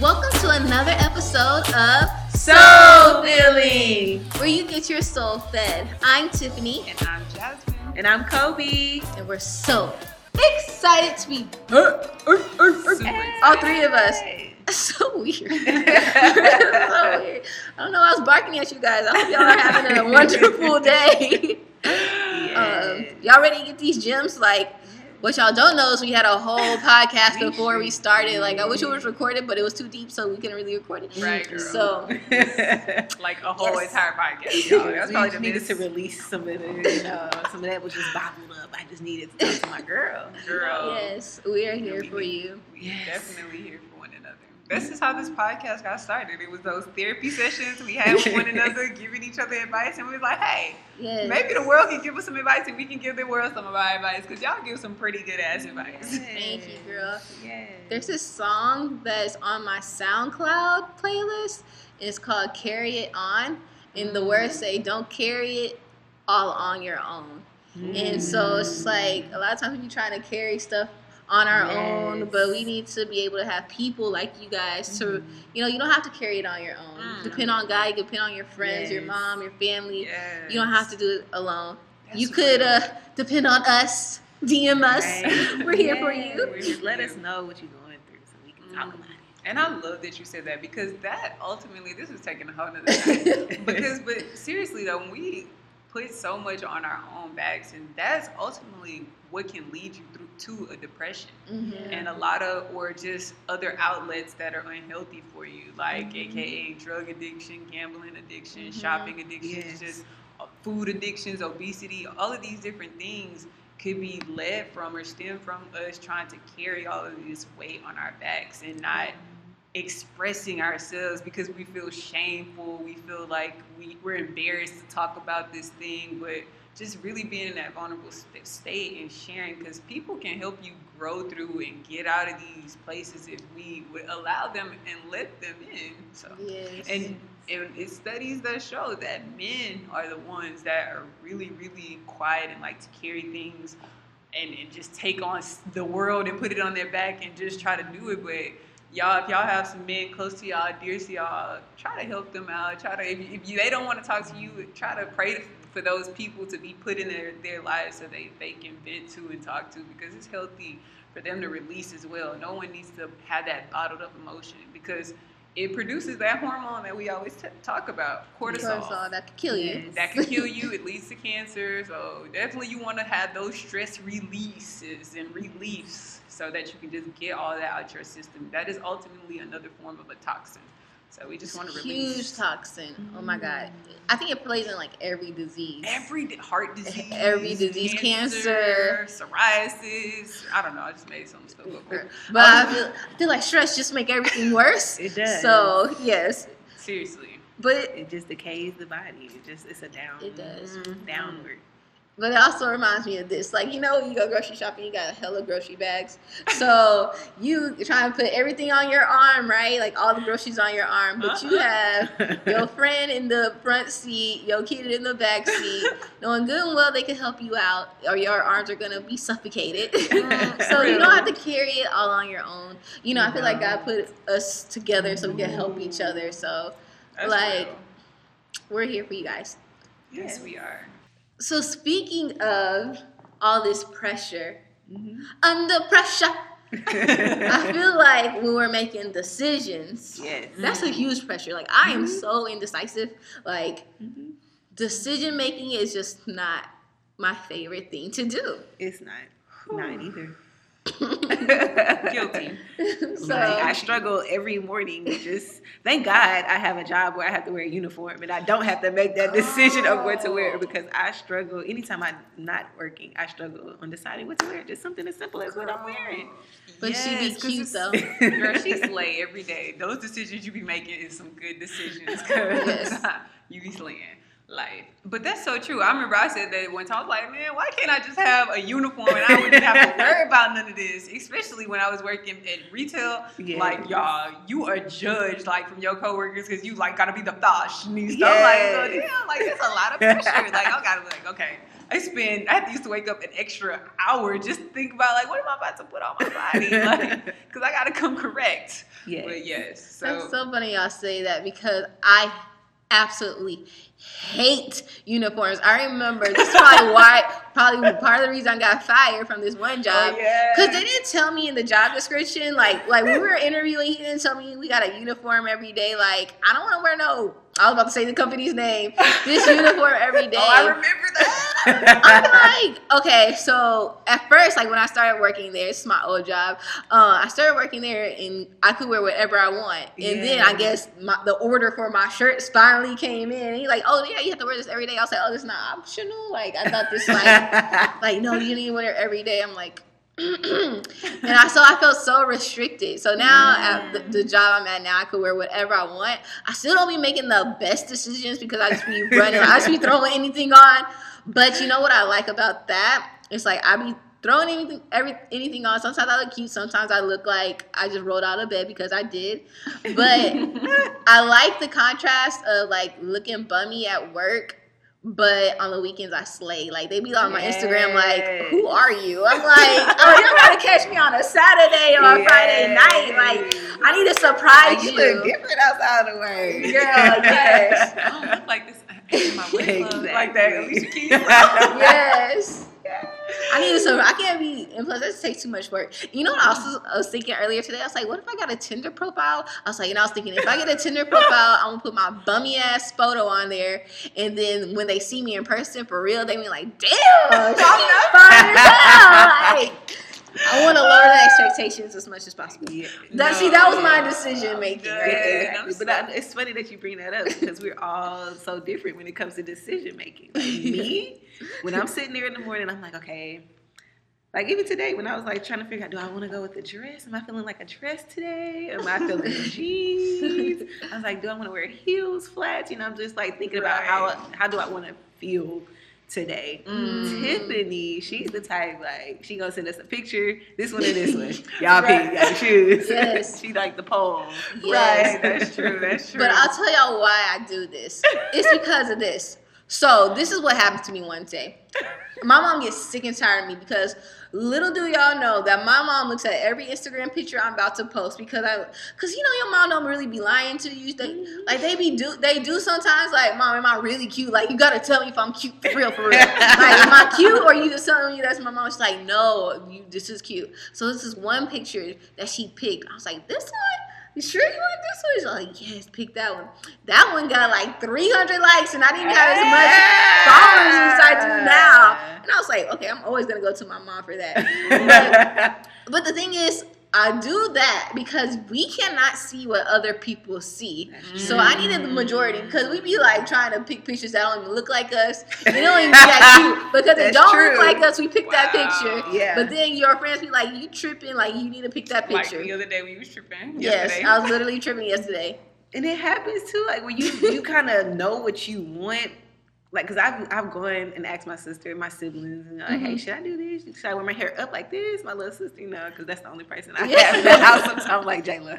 Welcome to another episode of Soul Filling. where you get your soul fed. I'm Tiffany, And I'm Jasmine. And I'm Kobe. and we're so excited to be all three of us. so weird. so weird. I don't know. I was barking at you guys. I hope y'all are having a wonderful day. Um, y'all ready to get these gems? Like, what y'all don't know is we had a whole podcast before we started. Like, I wish it was recorded, but it was too deep, so we couldn't really record it. Right, girl. So, like a whole Yes. entire podcast, y'all. That's we probably just the needed to release some of it. You know, some of that was just bottled up. I just needed to talk to my girl. girl. yes, we are here we for need- you. We Yes. definitely here for one another. This is how this podcast got started. It was those therapy sessions we had with one another, giving each other advice, and we was like, hey, Yes. maybe the world can give us some advice, and we can give the world some of our advice because y'all give some pretty good ass advice. Thank you, girl. Yes. There's this song that's on my SoundCloud playlist. And it's called "Carry It On," and the words mm-hmm. say, "Don't carry it all on your own." And so it's like a lot of times we be trying to carry stuff on our own, but we need to be able to have people like you guys to, you know, you don't have to carry it on your own. Mm. Depend on God, you can depend on your friends, your mom, your family. Yes. You don't have to do it alone. That's you could real. uh, depend on us, DM us. Right. We're here for you. Just let us know what you're going through so we can talk Mm. about it. And I love that you said that because that ultimately, this is taking a whole nother time. because, but seriously though, when we put so much on our own backs, and that's ultimately what can lead you through to a depression, Mhm. and a lot of or just other outlets that are unhealthy for you, like Mhm. AKA drug addiction, gambling addiction, Mhm. shopping addictions, Yes. just uh, food addictions, obesity, all of these different things could be led from or stem from us trying to carry all of this weight on our backs and not expressing ourselves because we feel shameful, we feel like we, we're embarrassed to talk about this thing, but just really being in that vulnerable state and sharing because people can help you grow through and get out of these places if we would allow them and let them in. So Yes. and and it's studies that show that men are the ones that are really really quiet and like to carry things and, and just take on the world and put it on their back and just try to do it but y'all if y'all have some men close to y'all dear to y'all try to help them out try to if, you- if you, they don't want to talk to you try to pray for those people to be put in their, their lives so they, they can vent to and talk to because it's healthy for them to release as well no one needs to have that bottled up emotion because it produces that hormone that we always t- talk about cortisol. cortisol that could kill you. That can kill you. It leads to cancer. So definitely, you want to have those stress releases and reliefs so that you can just get all that out your system. That is ultimately another form of a toxin. So we just want to release Huge toxin. Oh my god. I think it plays in like every disease. every heart disease, Every disease, cancer. psoriasis. I don't know. I just made some stuff up. but I feel, I feel like stress just make everything worse. It does. So yes, Seriously. but it just decays the body. It just it's a down. It does. Mhm. Downward. But it also reminds me of this. Like you know, you go grocery shopping, you got a hella grocery bags. So you try to put everything on your arm, right? Like all the groceries on your arm, but you uh-huh. have your friend in the front seat, your kid in the back seat, knowing good and well they can help you out, or your arms are gonna be suffocated. so you don't have to carry it all on your own. You know, I feel like God put us together so we can help each other. So That's Like- real. we're here for you guys. Yes, we are. So speaking of all this pressure, Mhm. under pressure, I feel like when we're making decisions, yes. that's a huge pressure. Like I am Mhm. so indecisive. Like Mhm. decision making is just not my favorite thing to do. It's not. Not either. Guilty. so like I struggle every morning. Just thank God I have a job where I have to wear a uniform and I don't have to make that decision of what to wear Oh. because I struggle anytime I'm not working. I struggle on deciding what to wear. Just something as simple as what I'm wearing. But she be cute, though. Girl, she slay every day. Those decisions you be making is some good decisions. 'cause Yes. you be slaying. Like, but that's so true. I remember I said that one time. I was like, man, why can't I just have a uniform and I wouldn't have to worry about none of this? Especially when I was working at retail. Yes. Like, y'all, you are judged like from your coworkers because you like gotta be the fashionista. Like, so Yes. damn, like it's a lot of pressure. like, I gotta be like, okay, I spend. I used to wake up an extra hour just to think about like, what am I about to put on my body? Like, because I gotta come correct. Yeah. But yes, so, That's so funny y'all say that because I absolutely hate uniforms. I remember this is probably why probably part of the reason I got fired from this one oh, job. Oh, yeah. They didn't tell me in the job description, like like we were interviewing, he didn't tell me we got a uniform every day. Like I don't want to wear no. I was about to say the company's name. This uniform every day. Oh, I remember that. I'm like, okay, so at first, like when I started working there, it's my old job. Uh, I started working there, and I could wear whatever I want. And then I guess my, the order for my shirts finally came in. And he's like, oh yeah, you have to wear this every day. I was like, oh, this not optional. Like I thought this like like no, you need to wear it every day. I'm like. And I so I felt so restricted. So now at the, the mm. job I'm at now, I could wear whatever I want. I still don't be making the best decisions because I just be running. I just be throwing anything on. But you know what I like about that? It's like I be throwing anything every anything on. Sometimes I look cute. Sometimes I look like I just rolled out of bed because I did. But I like the contrast of like looking bummy at work. But on the weekends I slay. Like they be on my Instagram like, "Who are you?" I'm like, "Oh, you're gonna catch me on a Saturday or a Friday night. Like I need to surprise Like, you you." look different outside of work. Girl, yes. I don't look like this in my work clothes like Exactly. that. Alicia Keys. yes. I need to so I can't be and plus that takes too much work. You know what I also I was thinking earlier today? I was like, what if I got a Tinder profile? I was like, and I was thinking if I get a Tinder profile, I'm gonna put my bummy ass photo on there, and then when they see me in person for real, they be like, damn, she's fine as I want to lower the expectations as much as possible. Yeah. That see, that was my decision making Yeah. right there. But I, it's funny that you bring that up because we're all so different when it comes to decision making. Like me, when I'm sitting there in the morning, I'm like, okay. Like even today, when I was like trying to figure out, do I want to go with a dress? Am I feeling like a dress today? Am I feeling jeans? I was like, do I want to wear heels, flats? You know, I'm just like thinking about how how do I want to feel today. Mm. Tiffany, she's the type like she gonna send us a picture, this one and this one. Y'all Right. pick, got the shoes. Yes. she like the poll. Yes. Right, that's true. That's true. But I'll tell y'all why I do this. It's because of this. So this is what happened to me one day. My mom gets sick and tired of me because little do y'all know that my mom looks at every Instagram picture I'm about to post because I, cause you know your mom don't really be lying to you. They mm-hmm. like they be do they do sometimes like mom am I really cute? Like you gotta tell me if I'm cute for real for real. like am I cute or you just telling me that's my mom? She's like no, you this is cute. So this is one picture that she picked. I was like this one. You sure you want this one? She's like, yes, pick that one. That one got like 300 likes, and I didn't even have as much followers as I do now. And I was like, okay, I'm always gonna go to my mom for that. But the thing is, I do that because we cannot see what other people see. So I needed the majority because we be like trying to pick pictures that don't even look like us. It don't even be that cute because it don't true. look like us. We pick that picture. Yeah. But then your friends be like, you tripping? Like you need to pick that like picture. the other day when you was tripping. yes, yesterday. I was literally tripping yesterday. and it happens too, like when you you kind of know what you want. Like, cause I've I've gone and asked my sister and my siblings, and like, hey, Mhm. should I do this? Should I wear my hair up like this? My little sister, you know, cause that's the only person I have in the house. Sometimes I'm like, Jayla,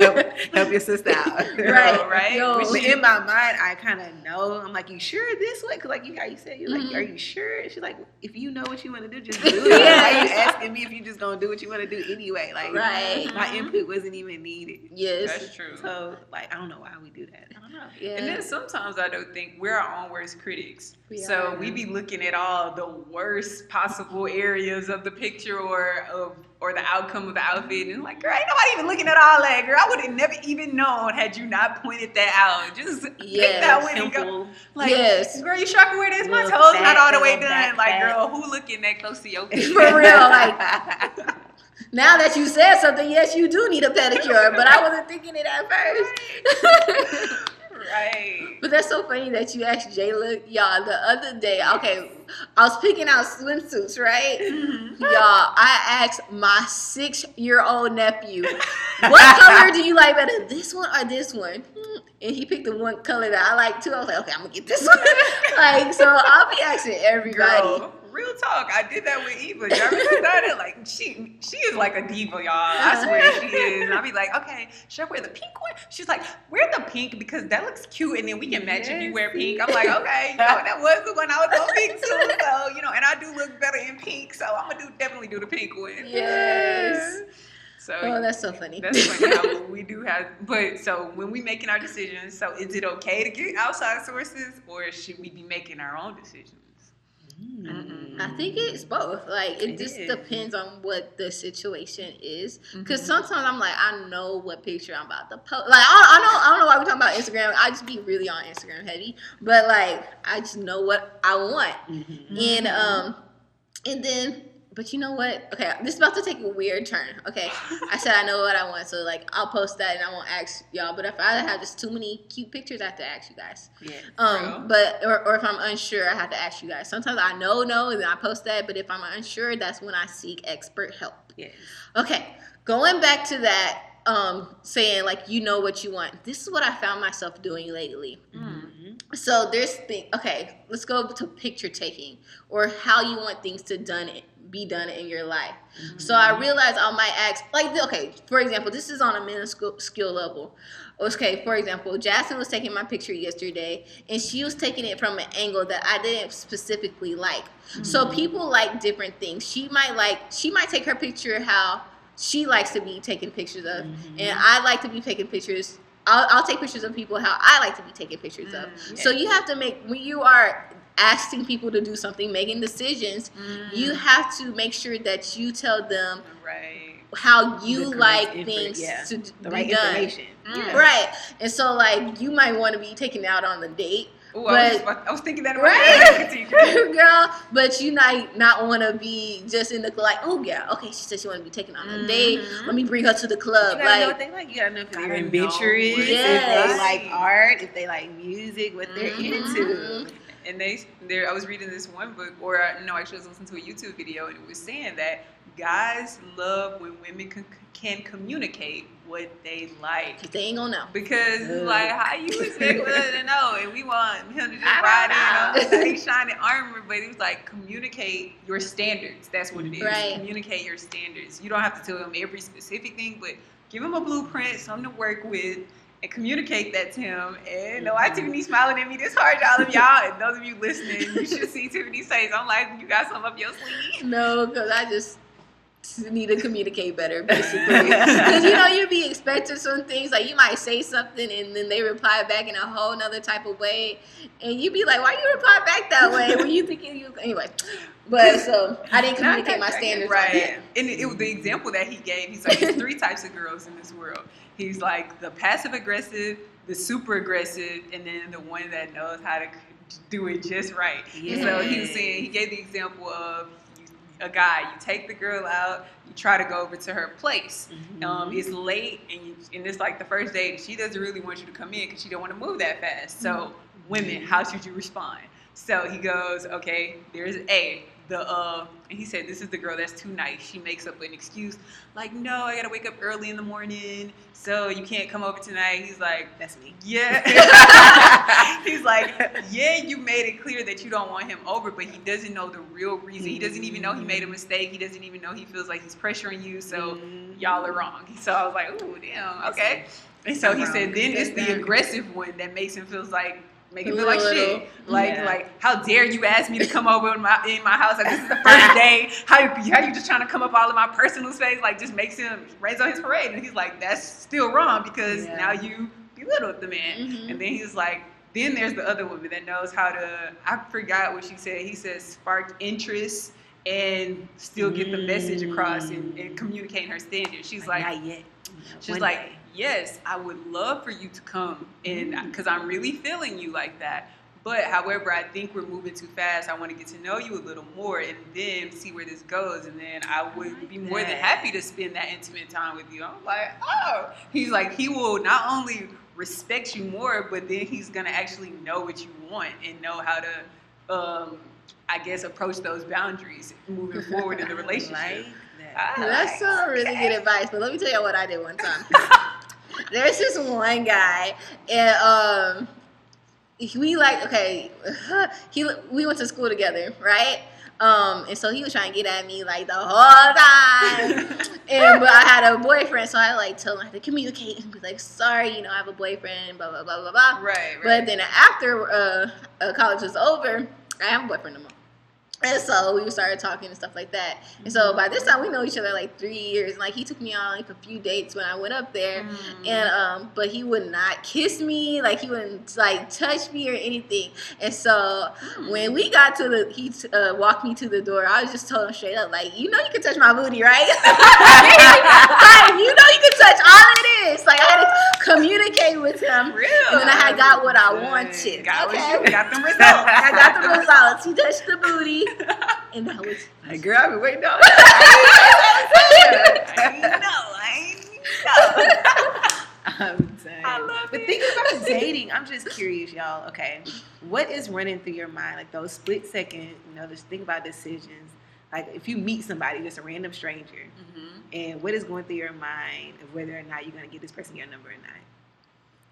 help, help your sister out. Right, right? Yo. But in my mind, I kind of know. I'm like, you sure this way? Cause like you, how you said, you're like, Mhm. are you sure? And she's like, if you know what you want to do, just do it. Yes. Why you asking me if you just gonna do what you want to do anyway? Like, Right. my input wasn't even needed. Yes. That's true. So like, I don't know why we do that. I don't know. Yeah. And then sometimes I don't think we're our own worst critics. We so we be looking at all the worst possible areas of the picture or of or the outcome of the outfit and like, girl, ain't nobody even looking at all that, girl. I would have never even known had you not pointed that out. Just pick that one and go. Like, Yes. girl, you sure I can wear this? My toes not all the way done. back Like, fat. girl, who looking that close to your feet? For real, like now that you said something, yes, you do need a pedicure, but I wasn't thinking it at first. Right. but that's so funny that you asked Jayla, y'all, the other day. Okay, I was picking out swimsuits, right? Mhm. Y'all, I asked my six-year-old nephew, "What color do you like better, this one or this one?" And he picked the one color that I like too. I was like, "Okay, I'm gonna get this one." like, so I'll be asking everybody. Girl, real talk. I did that with Eva. Y'all remember that? Like she she is like a diva, y'all. I swear she is. And I'll be like, okay, should I wear the pink one? She's like, wear the pink because that looks cute and then we can match if you wear pink. I'm like, okay, you know, that was the one I was gonna pick too. So you know, and I do look better in pink, so I'm gonna do definitely do the pink one. Yes. So Oh, that's so funny. that's funny how we do have, but so when we making our decisions, so is it okay to get outside sources, or should we be making our own decisions? Mm. I think it's both. Like it It just is. depends on what the situation is. Because Mhm. sometimes I'm like, I know what picture I'm about to post. Like I, I know, I don't know why we're talking about Instagram. I just be really on Instagram heavy, but like I just know what I want. Mhm. And um, and then, but you know what? Okay, this is about to take a weird turn. Okay, I said I know what I want, so like I'll post that and I won't ask y'all. But if I have just too many cute pictures, I have to ask you guys. Yeah. Um, but or, or if I'm unsure, I have to ask you guys. Sometimes I know no, and then I post that. But if I'm unsure, that's when I seek expert help. Yes. Okay, going back to that, um, saying like you know what you want. This is what I found myself doing lately. Mm. So there's thing. Okay, let's go to picture taking or how you want things to done it be done in your life. So I realized I might ask, like, okay, for example, this is on a minuscule skill level. Okay, for example, Jasmine was taking my picture yesterday, and she was taking it from an angle that I didn't specifically like. So people like different things. She might like, she might take her picture how she likes to be taken pictures of, Mm-hmm. and I like to be taking pictures. I'll, I'll take pictures of people how I like to be taken pictures of. Mm, So you have to make when you are asking people to do something, making decisions, Mm. you have to make sure that you tell them right. how you The like infor- things yeah, to The be right done. information. Mm. Yeah. Right. And so like you might want to be taken out on the date. Ooh, I, was, But- I was thinking that Right. right. Girl, but you might not want to be just in the cl- like, oh yeah, okay, she said she want to be taken on a date. Mhm. Let me bring her to the You club. gotta know Like, what they like. You gotta know if they're Gotta adventurous, what if they they like like. art, if they like music, what they're Mhm. into. And they there I was reading this one book or uh, no actually I was listening to a YouTube video and it was saying that guys love when women can, can communicate what they like 'cause they ain't gonna know. because Ugh. like how you expect us to know and we want him to just ride don't in know. on big shining armor but it was like communicate your standards that's what it is Right. communicate your standards you don't have to tell him every specific thing but give him a blueprint something to work with and communicate that to him. And no, why Tiffany smiling at me this hard, y'all of y'all, and those of you listening, you should see Tiffany's face. I'm like, you got some up your sleeve. No, because I just need to communicate better, basically. Because you know you'd be expecting some things like you might say something and then they reply back in a whole nother type of way, and you'd be like, "Why you reply back that way?" when you thinking you anyway. But so I didn't communicate my standards Right. And it, was the example that he gave. He's like, there's three types of girls in this world. He's like the passive aggressive, the super aggressive, and then the one that knows how to do it just right. And so he was saying he gave the example of a guy. You take the girl out, you try to go over to her place. Mm-hmm. Um, it's late, and, you, and it's like the first date, and she doesn't really want you to come in because she don't want to move that fast. So, women, how should you respond? So he goes, okay, there's A. The uh, and he said, this is the girl that's too nice. She makes up an excuse, like, no, I gotta wake up early in the morning, so you can't come over tonight. He's like, That's me. yeah. He's like, yeah, you made it clear that you don't want him over, but he doesn't know the real reason. He doesn't even know he made a mistake. He doesn't even know he feels like he's pressuring you. So Mhm. y'all are wrong. So I was like, ooh, damn, okay. And so he said, then it's the aggressive one that makes him feels like make it feel like little, shit. Like, yeah. like, how dare you ask me to come over in my in my house? Like, this is the first day. How you how you just trying to come up all in my personal space? Like, just makes him raise on his parade. And he's like, that's still wrong because Yeah. now you belittled the man. Mhm. And then he's like, then there's the other woman that knows how to. I forgot what she said. He says spark interest and still get the message across and, and communicate her standards. She's like, not yet. She's One like, day. Yes, I would love for you to come, and Mm. because I'm really feeling you like that. But however, I think we're moving too fast. I want to get to know you a little more, and then see where this goes. And then I would like be more than happy to spend that intimate time with you. I'm like, oh, he's like, he will not only respect you more, but then he's gonna actually know what you want and know how to, um, I guess, approach those boundaries moving forward in the relationship. Like that. I That's like, some really good advice. But let me tell you what I did one time. There's this one guy, and um, we like okay, he we went to school together, right? Um, and so he was trying to get at me like the whole time. and but I had a boyfriend, so I like told him I had to communicate and be like, sorry, you know, I have a boyfriend, blah blah blah blah blah. right, right. But then after uh, uh, college was over, I have a boyfriend no more. And so we started talking and stuff like that. And so by this time we know each other like three years. And like he took me on like a few dates when I went up there. Mm. And um, but he would not kiss me, like he wouldn't like touch me or anything. And so Hmm. when we got to the, he uh, walked me to the door. I was just told him straight up, like, you know, you can touch my booty, right? like, you know, you can touch all of this. Like I had to communicate with him. Real. And then I had got what I wanted. Got what Okay. you got them results. I got the results. He touched the booty, and that was. Like, girl, I've been waiting on. I know. I'm done. I love but it. thinking about dating, I'm just curious, y'all. Okay, what is running through your mind, like those split second, you know, just think about decisions. Like if you meet somebody, just a random stranger, Mhm. and what is going through your mind of whether or not you're gonna give this person your number or not?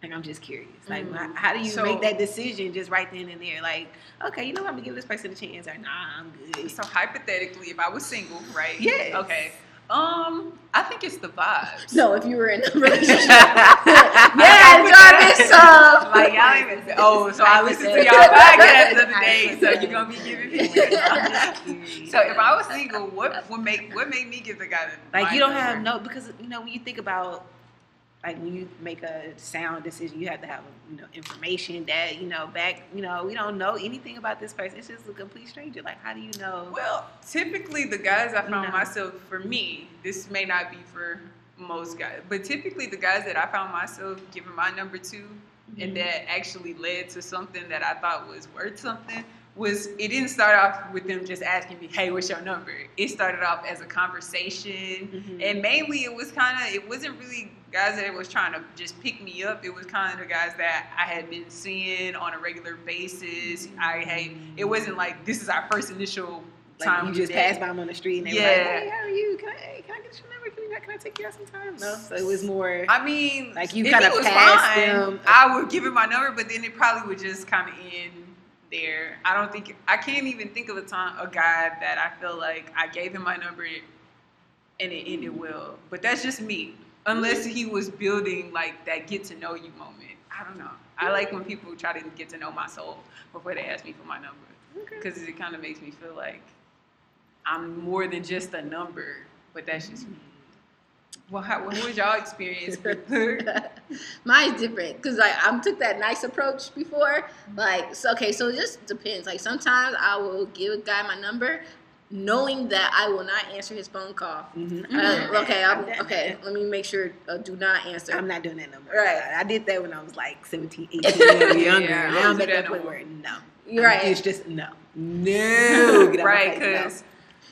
Like I'm just curious. Like Mm. how- do you So- make that decision just right then and there? Like, okay, you know, I'm gonna give this person a chance, or nah, I'm good. So hypothetically, if I was single, right? Yes. Okay. Um, I think it's the vibes. No, if you were in a relationship. yeah, Jarvis. Uh, Like y'all even. Oh, so I listened to y'all podcast the other day. So you're gonna be giving me. So if I was single, what would make what made me give the guy the Like you don't have no because you know when you think about like when you make a sound decision, you have to have you know information that you know back. You know we don't know anything about this person. It's just a complete stranger. Like how do you know? Well, typically the guys I found No. myself for me, this may not be for most guys, but typically the guys that I found myself giving my number to Mm-hmm. and that actually led to something that I thought was worth something was it didn't start off with them just asking me, "Hey, what's your number?" It started off as a conversation, Mhm. and mainly it was kind of it wasn't really guys that was trying to just pick me up. It was kind of the guys that I had been seeing on a regular basis. I had it wasn't like this is our first initial like you just pass by them on the street and they Yeah. were like, "Hey, how are you? Can I, hey, can I get your number? Can, you, can I take you out sometime?" No, so it was more. I mean, Like, you it was passed fine, them. I would give him my number, but then it probably would just kind of end there. I don't think I can't even think of a time a guy that I feel like I gave him my number and it ended well. But that's just me. Unless he was building like that get to know you moment. I don't know. I like when people try to get to know my soul before they ask me for my number Okay. because it kind of makes me feel like I'm more than just a number. But that's just me. Well, how, what was y'all experience with Mine's different because like I took that nice approach before. Like, so, okay, so it just depends. Like sometimes I will give a guy my number, knowing that I will not answer his phone call. Mhm. Uh, okay, I'm, okay. Let me make sure. Uh, do not answer. I'm not doing that no more. Right. I, I did that when I was like 17, 18 years younger. Yeah, I now don't I'm do at that that no point where no. You're right. It's just no. No. Get out my right, because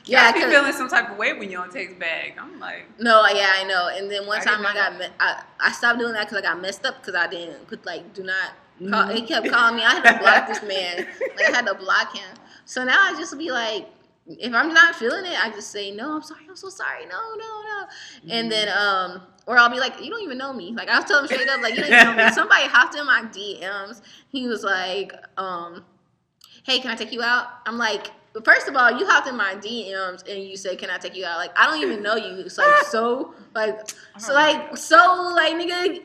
Yeah, I be feeling some type of way when you don't text back. I'm like, No, yeah, I know. And then one I time I got, me- I, I stopped doing that because I got messed up because I didn't put like do not. Call, Mhm. He kept calling me. I had to block this man. Like I had to block him. So now I just be like, if I'm not feeling it, I just say no. I'm sorry. I'm so sorry. No, no, no. And then um, or I'll be like, you don't even know me. Like I'll tell him straight up, like you don't even know me. Somebody hopped in my DMs. He was like, um, hey, can I take you out? I'm like. But first of all, you hopped in my DMs and you said, "Can I take you out?" Like I don't even know you. It's like so, like so, like so, like nigga.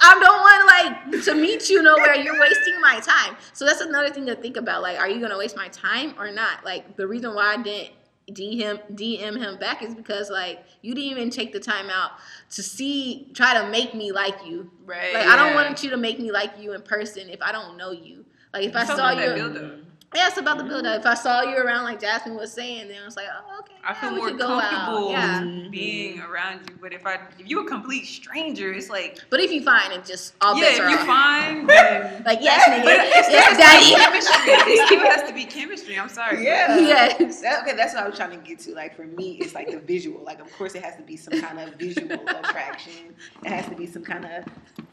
I don't want like to meet you nowhere. You're wasting my time. So that's another thing to think about. Like, are you gonna waste my time or not? Like the reason why I didn't DM DM him back is because like you didn't even take the time out to see, try to make me like you. right. Like I don't want you to make me like you in person if I don't know you. Like if I saw you. Yeah, it's about the build up. If I saw you around like Jasmine was saying, then I was like, oh, okay. I yeah, feel we more go comfortable Yeah. Being mm-hmm. around you. But if I, if you a complete stranger, it's like, But if you find it, just all yeah, bets if are you off. find, then Like yes, nigga, But yes, has to be daddy. chemistry. It still has to be chemistry. I'm sorry. Yeah. yes. That, okay, that's what I was trying to get to. Like for me, it's like the visual. Like of course, it has to be some kind of visual attraction. It has to be some kind of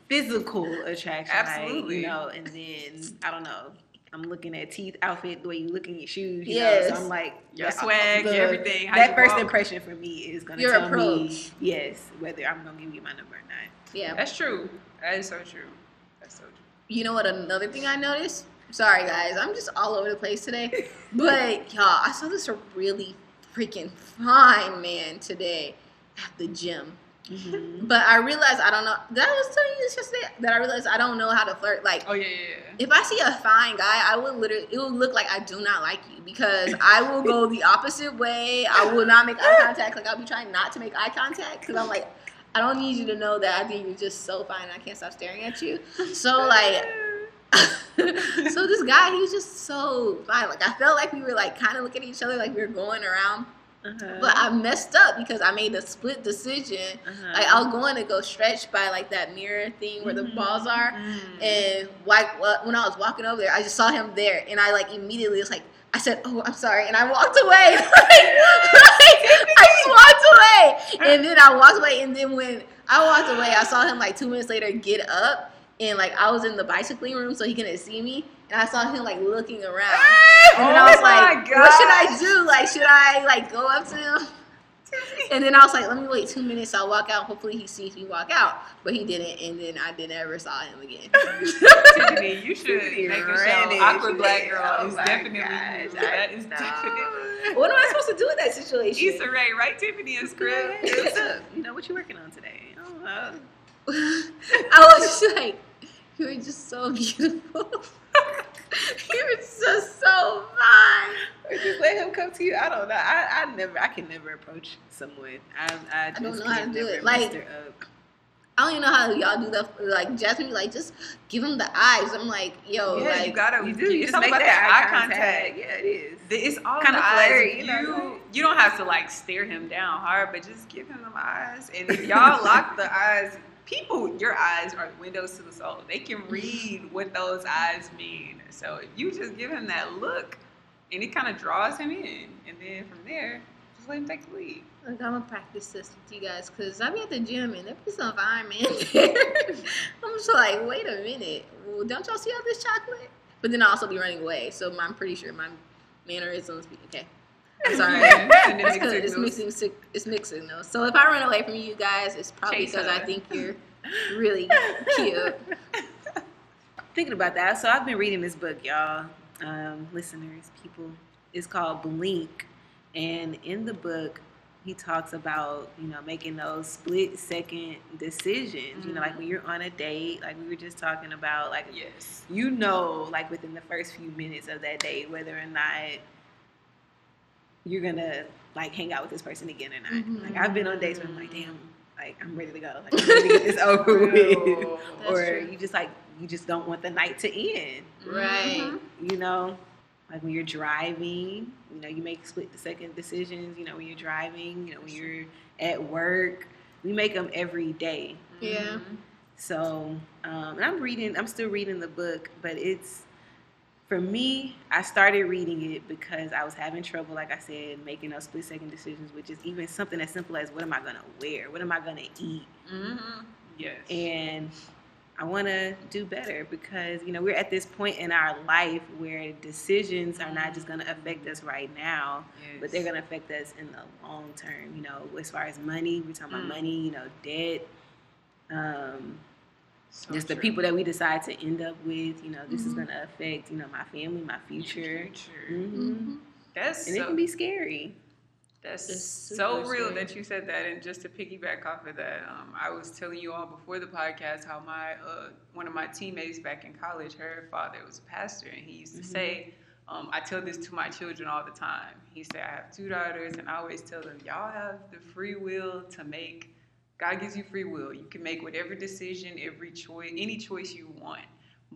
physical attraction. like, Absolutely. you know, and then I don't know. I'm looking at teeth, outfit, the way you looking at your shoes. You Yes. know, so I'm like Your swag, the- everything. How That first walk. impression for me is gonna tell approach. me yes whether I'm gonna give you my number or not. Yeah. That's true. That is so true. That's so true. You know what? Another thing I noticed. Sorry, guys. I'm just all over the place today. But y'all, I saw this really freaking fine man today at the gym. Mhm. But I realized I don't know. Did I was telling you this yesterday that I realized I don't know how to flirt. Like Oh yeah, yeah, yeah. if I see a fine guy, I will literally it will look like I do not like you because I will go the opposite way. I will not make eye contact. Like I'll be trying not to make eye contact because I'm like, I don't need you to know that I think you're just so fine. and I can't stop staring at you. So like, so this guy, he was just so fine. Like I felt like we were like kind of looking at each other, like we were going around. Uh-huh. But I messed up because I made a split decision. Uh-huh. Like I was going to go stretch by like that mirror thing where the Mhm. balls are. Mm. And like when I was walking over there, I just saw him there, and I like immediately was like, I said, "Oh, I'm sorry," and I walked away. like, I just walked away, and then I walked away, and then when I walked away, I saw him like two minutes later get up, and like I was in the bicycling room, so he couldn't see me, and I saw him like looking around, and then I was Oh my like, "What should I do? Like, should I like go up to him?" And then I was like, let me wait two minutes. I'll walk out. Hopefully he sees me walk out. But he didn't. And then I didn't ever saw him again. Tiffany, you should Tiffany make a show. it. Awkward black girl Oh is definitely gosh, you. That is know. definitely. what am I supposed to do in that situation? Issa Rae, right? Tiffany and script. What's up? You know what you working on today? Oh, uh, I was just like, you were just so beautiful. you was just so fine. or just let him come to you. I don't know. I, I never. I can never approach someone. I, I, just don't know how to can do never it. Like- up. I don't even know how y'all do that. Like Jasmine, like just give him the eyes. I'm like, yo, yeah, like you gotta. You do. You it's just all make about that, eye contact. Yeah, it is. It's all Kinda the eyes. flirty, you You know? you don't have to like stare him down hard, but just give him the eyes. And if y'all lock the eyes, people, your eyes are windows to the soul. They can read what those eyes mean. So if you just give him that look, and it kind of draws him in, and then from there, just let him take the lead. Like I'm gonna practice this with you guys because I be at the gym and there be some fine men there. I'm just like, wait a minute, well, don't y'all see all this chocolate? But then I also be running away, so I'm pretty sure my mannerisms be okay. I'm sorry. It's it's mixing, sick- it's mixing though. So if I run away from you guys, it's probably Chase because I think you're really cute. Thinking about that, so I've been reading this book, y'all, um, listeners, people. It's called Blink, and in the book, he talks about you know making those split second decisions. You know, like when you're on a date, like we were just talking about, like Yes. you know, like within the first few minutes of that date, whether or not you're gonna like hang out with this person again or not. Mhm. Like I've been on dates where I'm like, damn, like I'm ready to go. Like I'm ready to get this over with. That's or true. you just like you just don't want the night to end. Right. Mhm. You know, like when you're driving, you know, you make split second decisions. You know, when you're driving, you know, when you're at work, we make them every day. Yeah. Mhm. So, um, and I'm reading, I'm still reading the book, but it's, for me, I started reading it because I was having trouble, like I said, making those split second decisions, which is even something as simple as what am I going to wear? What am I going to eat? Mhm. Yes. And I want to do better because, you know, we're at this point in our life where decisions are not just going to affect us right now, but they're going to affect us in the long term. You know, as far as money, we're talking about Mm. money, you know, debt, um, So just the people that we decide to end up with. You know, this is Mhm. going to affect, you know, my family, my future. Future. hmm Mhm. That's And it can be scary. that's so real scary. that you said that. And just to piggyback off of that, um, I was telling you all before the podcast how my uh, one of my teammates back in college, her father was a pastor, and he used to Mhm. say. Um, I tell this to my children all the time. He said, I have two daughters, and I always tell them, y'all have the free will to make. God gives you free will. You can make whatever decision, every choice, any choice you want.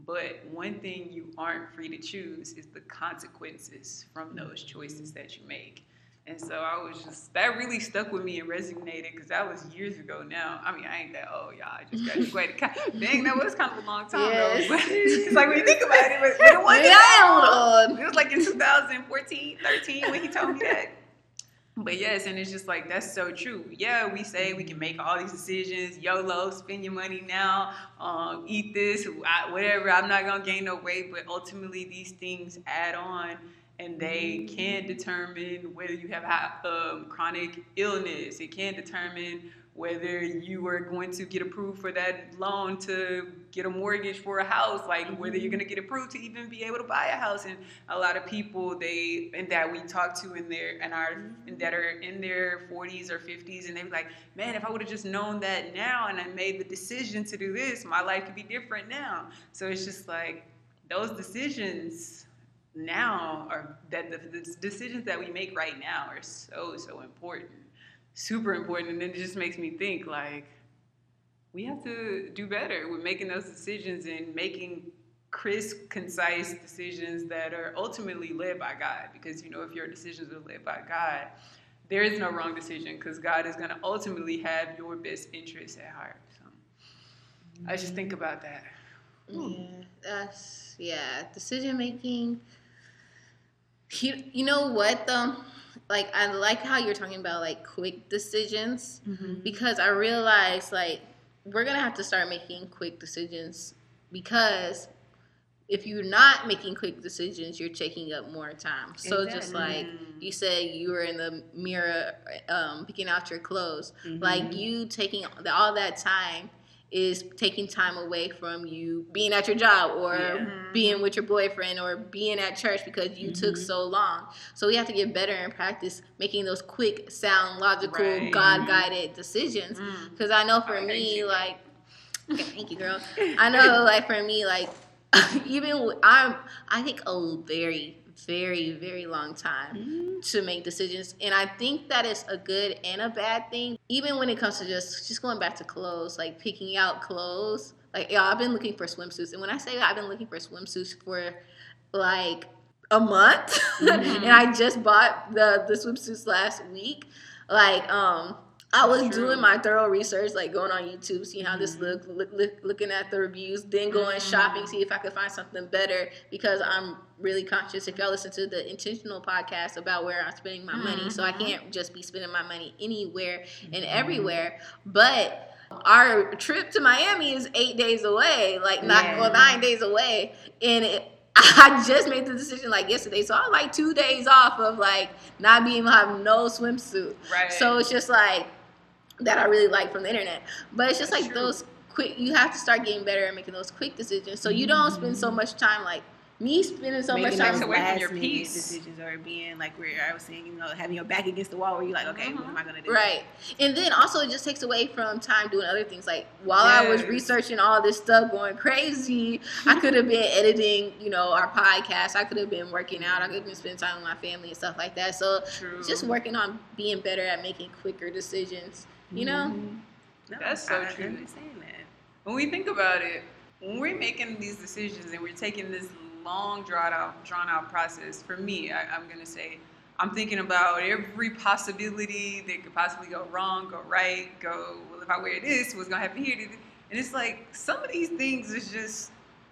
But one thing you aren't free to choose is the consequences from those choices that you make. And so I was just, that really stuck with me and resonated because that was years ago now. I mean, I ain't that old, y'all. I just graduated. Dang, that was kind of a long time Yes. though. It's like when you think about it, it wasn't Maybe that I am long. old. It was like in 2014, 13 when he told me that. But yes, and it's just like that's so true. Yeah, we say we can make all these decisions, YOLO, spend your money now, um, eat this, whatever. I'm not gonna gain no weight, but ultimately these things add on, and they can determine whether you have um, chronic illness. It can determine whether you are going to get approved for that loan to get a mortgage for a house, like mm-hmm. whether you're going to get approved to even be able to buy a house. And a lot of people they and that we talk to in their and our and that are in their 40s or 50s, and they're like, man, if I would have just known that now and I made the decision to do this, my life could be different now. So it's just like those decisions now are that the, the decisions that we make right now are so so important super important and it just makes me think like we have to do better with making those decisions and making crisp concise decisions that are ultimately led by god because you know if your decisions are led by god there is no wrong decision because god is going to ultimately have your best interests at heart so i just think about that Yeah, that's yeah. Decision making. You, you know what though? Like I like how you're talking about like quick decisions because I realize like we're gonna have to start making quick decisions because if you're not making quick decisions, you're taking up more time. So just like you said, you were in the mirror um, picking out your clothes. Like you taking all that time is taking time away from you being at your job or Yeah. being with your boyfriend or being at church because you took Mhm. so long. So we have to get better and practice making those quick, sound, logical, Right. God guided decisions. Mm. Because I know for Oh, me, you. like, okay, thank you, girl. I know, like, for me, like, even I'm, I think a very, very, very long time Mm-hmm. to make decisions, and I think that is a good and a bad thing. Even when it comes to just, just going back to clothes, like picking out clothes. Like, yeah, I've been looking for swimsuits, and when I say I've been looking for swimsuits for, like, a month, Mhm. and I just bought the the swimsuits last week. Like, um, I was True. doing my thorough research, like going on YouTube, seeing how this Mhm. look, look, look, looking at the reviews, then going Mhm. shopping, see if I could find something better. Because I'm really conscious. If y'all listen to the intentional podcast about where I'm spending my money, so I Mhm. can't just be spending my money anywhere and everywhere. But our trip to Miami is eight days away, like not Yeah. well nine days away, and it. I just made the decision like yesterday, so I'm like two days off of like not being able to have no swimsuit. right So it's just like that I really like from the internet. But it's just That's like true. those quick you have to start getting better at making those quick decisions. So you don't spend so mm-hmm. much time like me spending so much time away from your peace. decisions or being like where I was saying, you know, having your back against the wall where you're like, okay, what mm-hmm. am I gonna do? Right. And then also it just takes away from time doing other things. Like while I was researching all this stuff going crazy, I could have been editing, you know, our podcast. I could have been working out. I could have been spending time with my family and stuff like that. So True. just working on being better at making quicker decisions. You know? Mhm. No, That's so I true. understand that. when we think about it, when we're making these decisions and we're taking this long, drawn out, drawn out process, for me, I, I'm gonna say, I'm thinking about every possibility that could possibly go wrong, go right, go. Well, if I wear this, what's gonna happen here? And it's like some of these things is just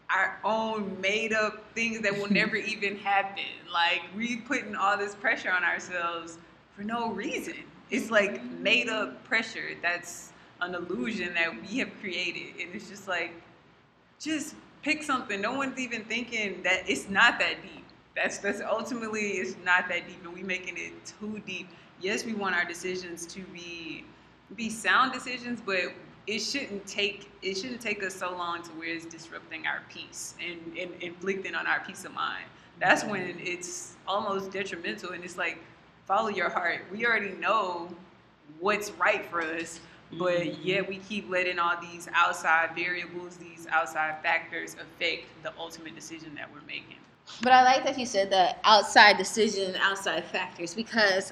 our own made up things that will never even happen. Like we putting all this pressure on ourselves for no reason. It's like made up pressure. That's an illusion that we have created. And it's just like, just pick something. No one's even thinking that it's not that deep. That's that's ultimately it's not that deep, and we making it too deep. Yes, we want our decisions to be be sound decisions, but it shouldn't take it shouldn't take us so long to where it's disrupting our peace and, and inflicting on our peace of mind. That's when it's almost detrimental, and it's like follow your heart. We already know what's right for us, but mm-hmm. yet we keep letting all these outside variables, these outside factors affect the ultimate decision that we're making. But I like that you said the outside decision and outside factors because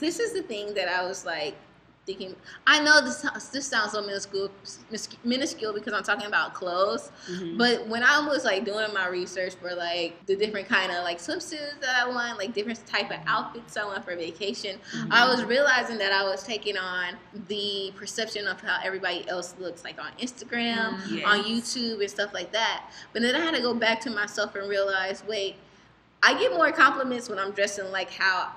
this is the thing that I was like thinking. I know this sounds- this sounds so minuscule, minuscule because I'm talking about clothes. Mhm. But when I was like doing my research for like the different kind of like swimsuits that I want, like different type of outfits I want for vacation, I was realizing that I was taking on the perception of how everybody else looks, like on Instagram, Yes. on YouTube, and stuff like that. But then I had to go back to myself and realize, wait, I get more compliments when I'm dressing like how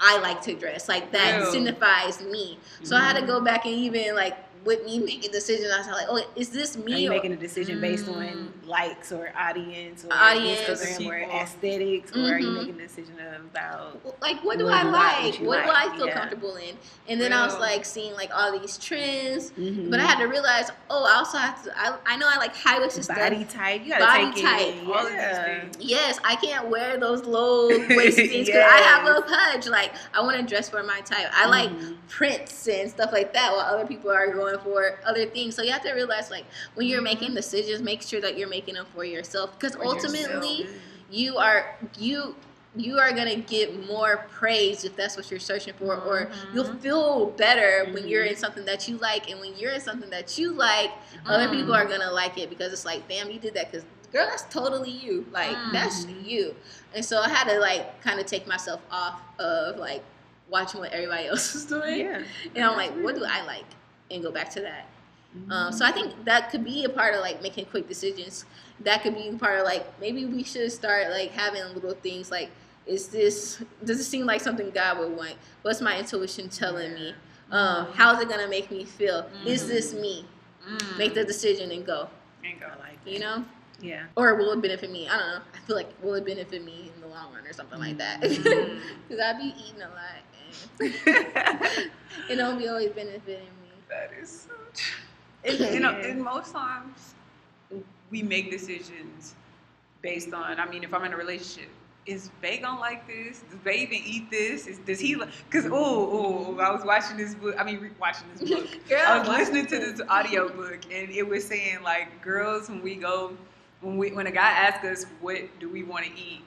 I like to dress. Like that signifies me. So I had to go mm-hmm. back and even like with me making decisions, I was like, oh, is this me? Are you or- making a decision based on Mm. likes or audience or Audience. Instagram or People. aesthetics, or are you Mhm. making a decision about like what do What I do like? what you What do I feel yeah. comfortable in? And then I was like seeing like all these trends, Mhm. but I had to realize, oh, I also have to. I, I know I like high waisted stuff. body type? You gotta Body take type. it. All of these things. Yes, I can't wear those low waisted things because I have low pudge. Like I want to dress for my type. I like Mhm. prints and stuff like that, while other people are going for other things. So you have to realize, like when you're making decisions, make sure that you're making them for yourself because ultimately yourself. you are you you are gonna get more praise if that's what you're searching for or Mhm. you'll feel better when Mhm. you're in something that you like and when you're in something that you like other Mhm. people are gonna like it because it's like damn you did that because girl that's totally you like that's Mhm. you and so i had to like kind of take myself off of like watching what everybody else is doing Yeah. and i'm like what do i like and go back to that um, so I think that could be a part of like making quick decisions. That could be a part of like maybe we should start like having little things like, is this does it seem like something God would want? What's my intuition telling me? Um, how's it gonna make me feel? Is this me? Mm. Make the decision and go. And go. Like You know, Yeah. or will it benefit me? I don't know. I feel like will it benefit me in the long run or something like that? Mm. Because I'd be eating a lot and it don't be always benefiting me. That is so true. And, you know, and most times we make decisions based on. I mean, if I'm in a relationship, is Bay gonna like this? Does Bay even eat this? Is, does he? Like Because oh, oh, I was watching this book. I mean, re- watching this book. Girl, I was listening to this audio book, and it was saying like, girls, when we go, when we when a guy asks us what do we want to eat,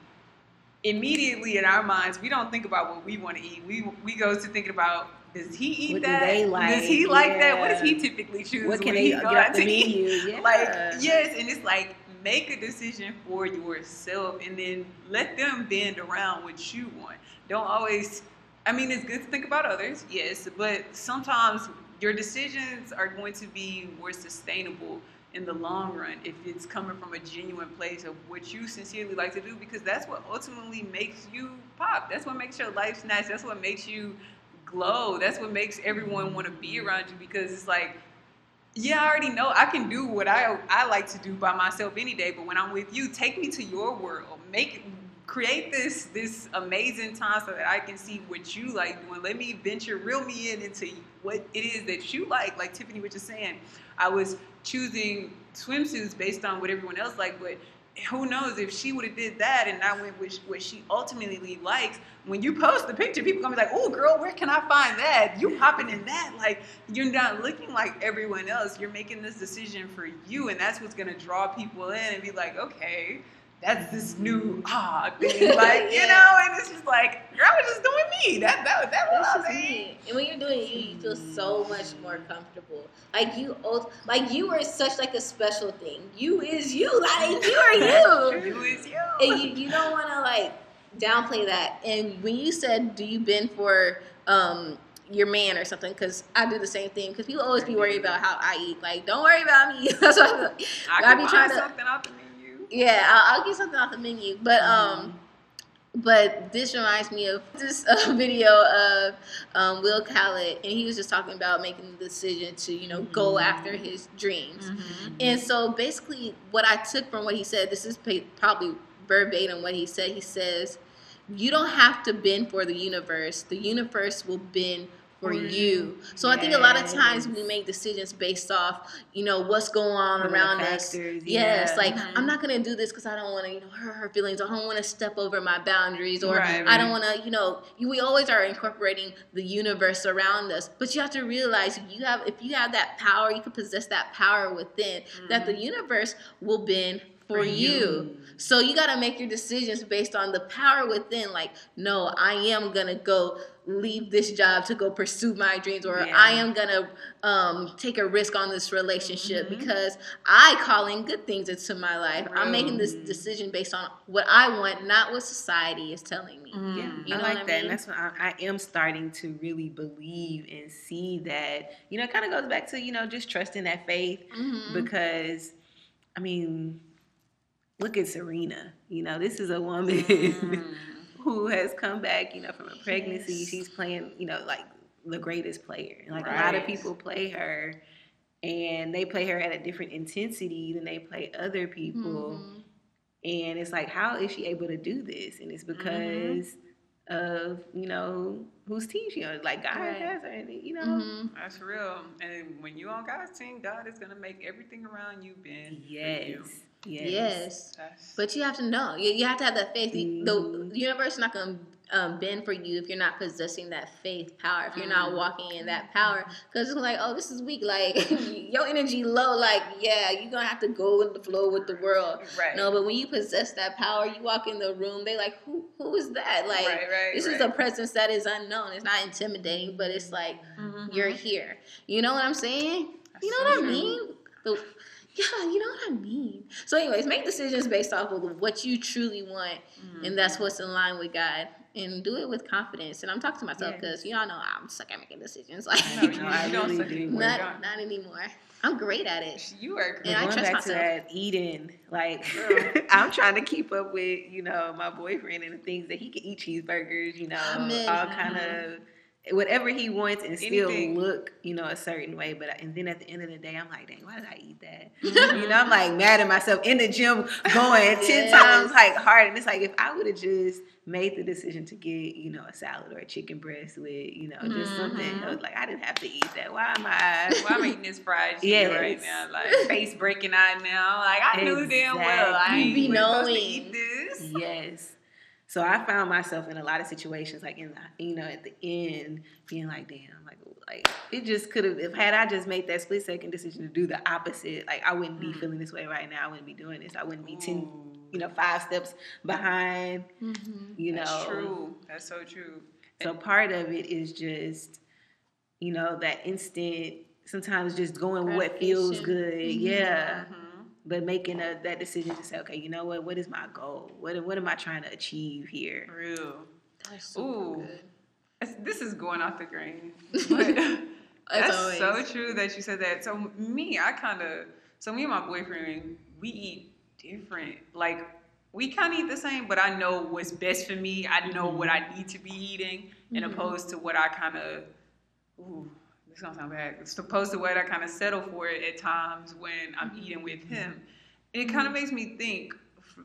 immediately in our minds we don't think about what we want to eat. We we go to thinking about. Does he eat What do that? they Does he like? like that? What does he typically choose? What can when they he get go off out the to eat? menu? Yeah. Like yes, and it's like make a decision for yourself, and then let them bend around what you want. Don't always. I mean, it's good to think about others, yes, but sometimes your decisions are going to be more sustainable in the long run if it's coming from a genuine place of what you sincerely like to do because that's what ultimately makes you pop. That's what makes your life snatch. That's what makes you glow. That's what makes everyone want to be around you because it's like yeah, I already know I can do what I I like to do by myself any day, but when I'm with you, take me to your world. Make create this this amazing time so that I can see what you like doing. Let me venture, reel me in into what it is that you like. Like Tiffany was just saying, I was choosing swimsuits based on what everyone else liked, but who knows if she would have did that and I went with what she ultimately likes. When you post the picture, people gonna be like, "Oh, girl, where can I find that? You popping in that? Like you're not looking like everyone else. You're making this decision for you, and that's what's gonna draw people in and be like, okay." That's this new ah thing, like you know, and it's just like, girl, I was just doing me. That that that was I just was me. And when you're doing you, you feel so much more comfortable. Like you, like you are such like a special thing. You is you. Like you are you. You is you. and you, you don't want to like downplay that. And when you said, "Do you bend for um your man or something?" Because I do the same thing. Because people always be worried about how I eat. Like, don't worry about me. That's what like. I I be trying to- Yeah, I'll, I'll get something off the menu. But um, but this reminds me of this uh, video of um, Will Khaled, and he was just talking about making the decision to you know go after his dreams. And so basically, what I took from what he said, this is probably verbatim what he said. He says, "You don't have to bend for the universe. The universe will bend." For you. So I think a lot of times we make decisions based off, you know, what's going on One of the around us. factors, Yes, yeah. like Mhm. I'm not gonna do this because I don't want to, you know, hurt her feelings. I don't want to step over my boundaries, or Right, I don't want to, you know. We always are incorporating the universe around us, but you have to realize you have, if you have that power, you can possess that power within. That the universe will bend for, you. So you got to make your decisions based on the power within. Like, no, I am gonna go leave this job to go pursue my dreams, or Yeah. I am gonna um, take a risk on this relationship Mhm. because I call in good things into my life. I'm making this decision based on what I want, not what society is telling me. Yeah, Mm. You I like what I that. And that's what I, I am starting to really believe and see that, you know, it kind of goes back to, you know, just trusting that faith Mhm. because, I mean, look at Serena. You know, this is a woman Mm. who has come back, you know, from a pregnancy. Yes. She's playing, you know, like the greatest player. Like a lot of people play her and they play her at a different intensity than they play other people. Mhm. And it's like, how is she able to do this? And it's because of, you know, whose team she on. Like, God Right. has her, and, you know. Mhm. That's real. And when you on God's team, God is gonna make everything around you bend. for you. Yes. Yes. Yes. That's, But you have to know. You, you have to have that faith. The- Mhm. The universe is not going to um, bend for you if you're not possessing that faith power. If you're not Mhm. walking in that power, because it's like, oh, this is weak. Like your energy low. Like yeah, you're gonna have to go with the flow with the world. right. No, but when you possess that power, you walk in the room. They like, who who is that? Like right, right, this right. is a presence that is unknown. It's not intimidating, but it's like Mhm. you're here. You know what I'm saying? That's You know so what I true. mean? The, yeah, you know what I mean. So, anyways, make decisions based off of what you truly want, Mhm. and that's what's in line with God. And do it with confidence. And I'm talking to myself Yes. because y'all know I'm suck at making decisions. Like, No, No, I you don't really suck anymore. not Don't- anymore. I'm great at it. You are But And I going trust back to that eating, like I'm trying to keep up with, you know, my boyfriend and the things that he can eat cheeseburgers, you know, Amen. all kind of whatever he wants and still Anything. look, you know, a certain way. But and then at the end of the day, I'm like, dang, why did I eat that? Mhm. You know, I'm like mad at myself in the gym, going ten times like hard, and it's like if I would have just made the decision to get, you know, a salad or a chicken breast with, you know, just something I was like I didn't have to eat that. Why am I? Why am I'm eating this fried chicken Yes. right now, like face breaking out now. Like I knew damn well I Exactly. ain't be supposed to knowing. eat this. Yes. So I found myself in a lot of situations, like in the, you know, at the end, being like, damn, like, like it just could have. If had I just made that split second decision to do the opposite, like I wouldn't be Mm. feeling this way right now. I wouldn't be doing this. I wouldn't be ten, you know, five steps behind. Mhm. You that's know, true. That's so true. so part of it is just, you know, that instant. Sometimes just going with what feels good. Mhm. Yeah. Mhm. But making a, that decision to say, okay, you know what? What is my goal? What what am I trying to achieve here? Real. That's super Ooh. good. This is going off the grain, but that's always. so true that you said that. So me, I kind of, so me and my boyfriend, we eat different. Like we kind of eat the same, but I know what's best for me. I know what I need to be eating, and Mhm. opposed to what I kind of, ooh, this gonna sound bad. It's opposed to what I kind of settle for it at times when I'm mm-hmm. eating with him. Mm-hmm. And it kind of makes me think,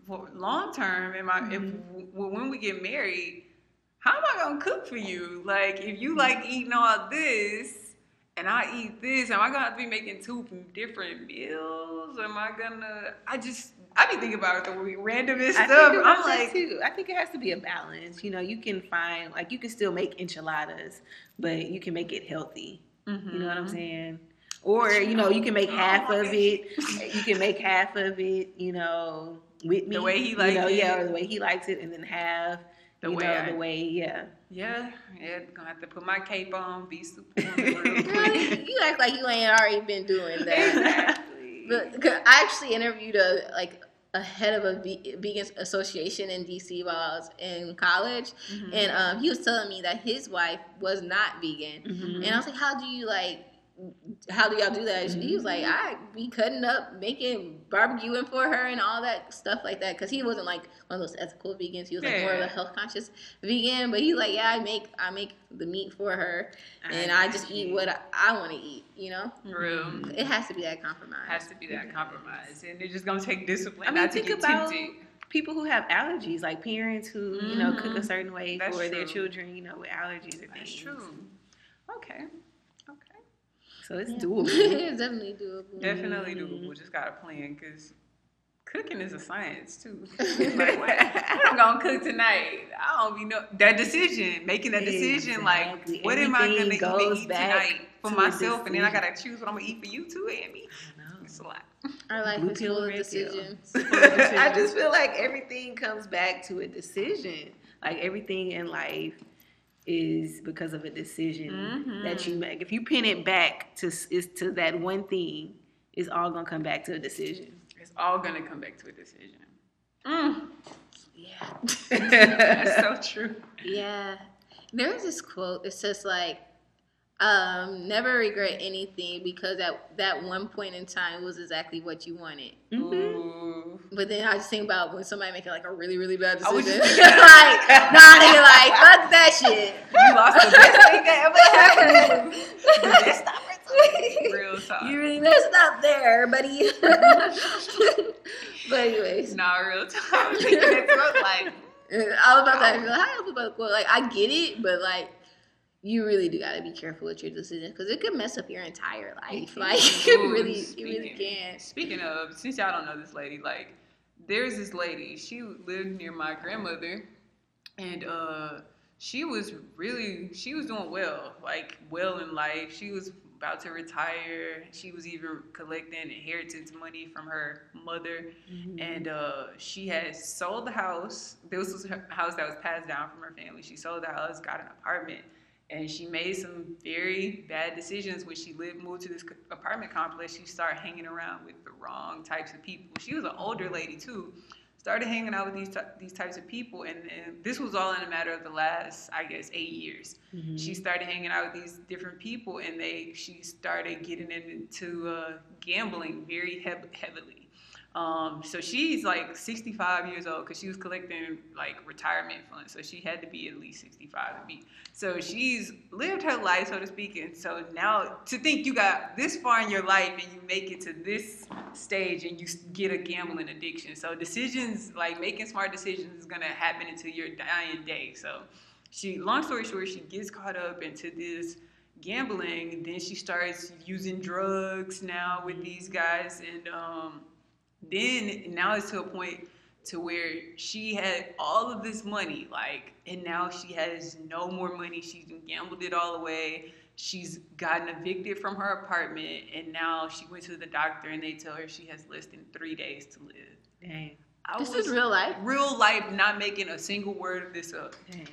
for long term, am I if mm-hmm. when we get married, how am I gonna cook for you? Like, if you like eating all this and I eat this, am I gonna have to be making two different meals? Am I gonna? I just I be thinking about the randomest I stuff. I'm like, too. I think it has to be a balance. You know, you can find like you can still make enchiladas, but you can make it healthy. You know what I'm mhm. saying? Or you know, you can make half of it. You can make half of it. You know, with me The way he you likes know, it. Yeah, or the way he likes it, and then half. The you way know, I- the way, yeah. Yeah, yeah, gonna have to put my cape on, be super on real Girl, quick. you you act like you ain't already been doing that. Exactly. But I actually interviewed a like a head of a ve- vegan association in DC while I was in college, Mhm. and um, he was telling me that his wife was not vegan, Mhm. and I was like, "How do you like?" How do y'all do that? He was like, Mm-hmm. I be cutting up, making barbecuing for her and all that stuff like that. Cause he wasn't like one of those ethical vegans. He was like more of a health conscious vegan. But he's like, yeah, I make I make the meat for her, and I just eat what I, I want to eat. You know, real. it has to be that compromise. It has to be that compromise, and it's just gonna take discipline I mean, not to think get about tempted. people who have allergies, like parents who you know cook a Mhm. certain way That's for their children, you know, with allergies or That's things. true. Okay. Okay. So it's Yeah. doable. it's definitely doable. Definitely doable. Just gotta plan because cooking is a science too. like, what, what I'm gonna cook tonight? I don't be know that decision, making that decision. Exactly. Like, what am I gonna even goes eat tonight for to myself? And then I gotta choose what I'm gonna eat for you too and me. I know. It's a lot. Our life Blue is pill, full of decisions. I just feel like everything comes back to a decision. Like everything in life is because of a decision that Mm-hmm. you make. If you pin it back to is to that one thing, it's all gonna come back to a decision. It's all gonna come back to a decision. Mm, Yeah. that's so true. Yeah. There's this quote. It says like, um, never regret anything because at that one point in time was exactly what you wanted. Mhm. But then I just think about when somebody making like a really, really bad decision. just- like, nah, nigga, like, fuck that shit. You lost the best thing that ever happened. The best Real talk. You really messed up there, buddy. but anyways, Nah, real talk. Thinking it through, like, I was about to ask like, how about well, like I get it, but like you really do gotta be careful with your decisions because it could mess up your entire life. Like it Ooh, really, it really speaking- can. Speaking of, since y'all don't know this lady, like, there's this lady. She lived near my grandmother, and uh, she was really, she was doing well, like well in life. She was about to retire. She was even collecting inheritance money from her mother, and uh, she had sold the house. This was her house that was passed down from her family. She sold the house, got an apartment, and she made some very bad decisions when she lived moved to this apartment complex. She started hanging around with the wrong types of people. She was an older lady too. Started hanging out with these ty- these types of people, and, and this was all in a matter of the last, I guess, eight years. She started hanging out with these different people, and they she started getting into uh, gambling very hev- heavily. Um, so she's like 65 years old because she was collecting like retirement funds. So she had to be at least 65 to be. So she's lived her life, so to speak. And so now to think you got this far in your life and you make it to this stage and you get a gambling addiction. So decisions, like making smart decisions, is gonna happen until your dying day. So she, long story short, she gets caught up into this gambling. Then she starts using drugs now with these guys, and um, then now it's to a point to where she had all of this money, like, and now she has no more money. She's gambled it all away. She's gotten evicted from her apartment, and now she went to the doctor, and they tell her she has less than three days to live. Dang. I This is real life. real life, not making a single word of this up. Dang.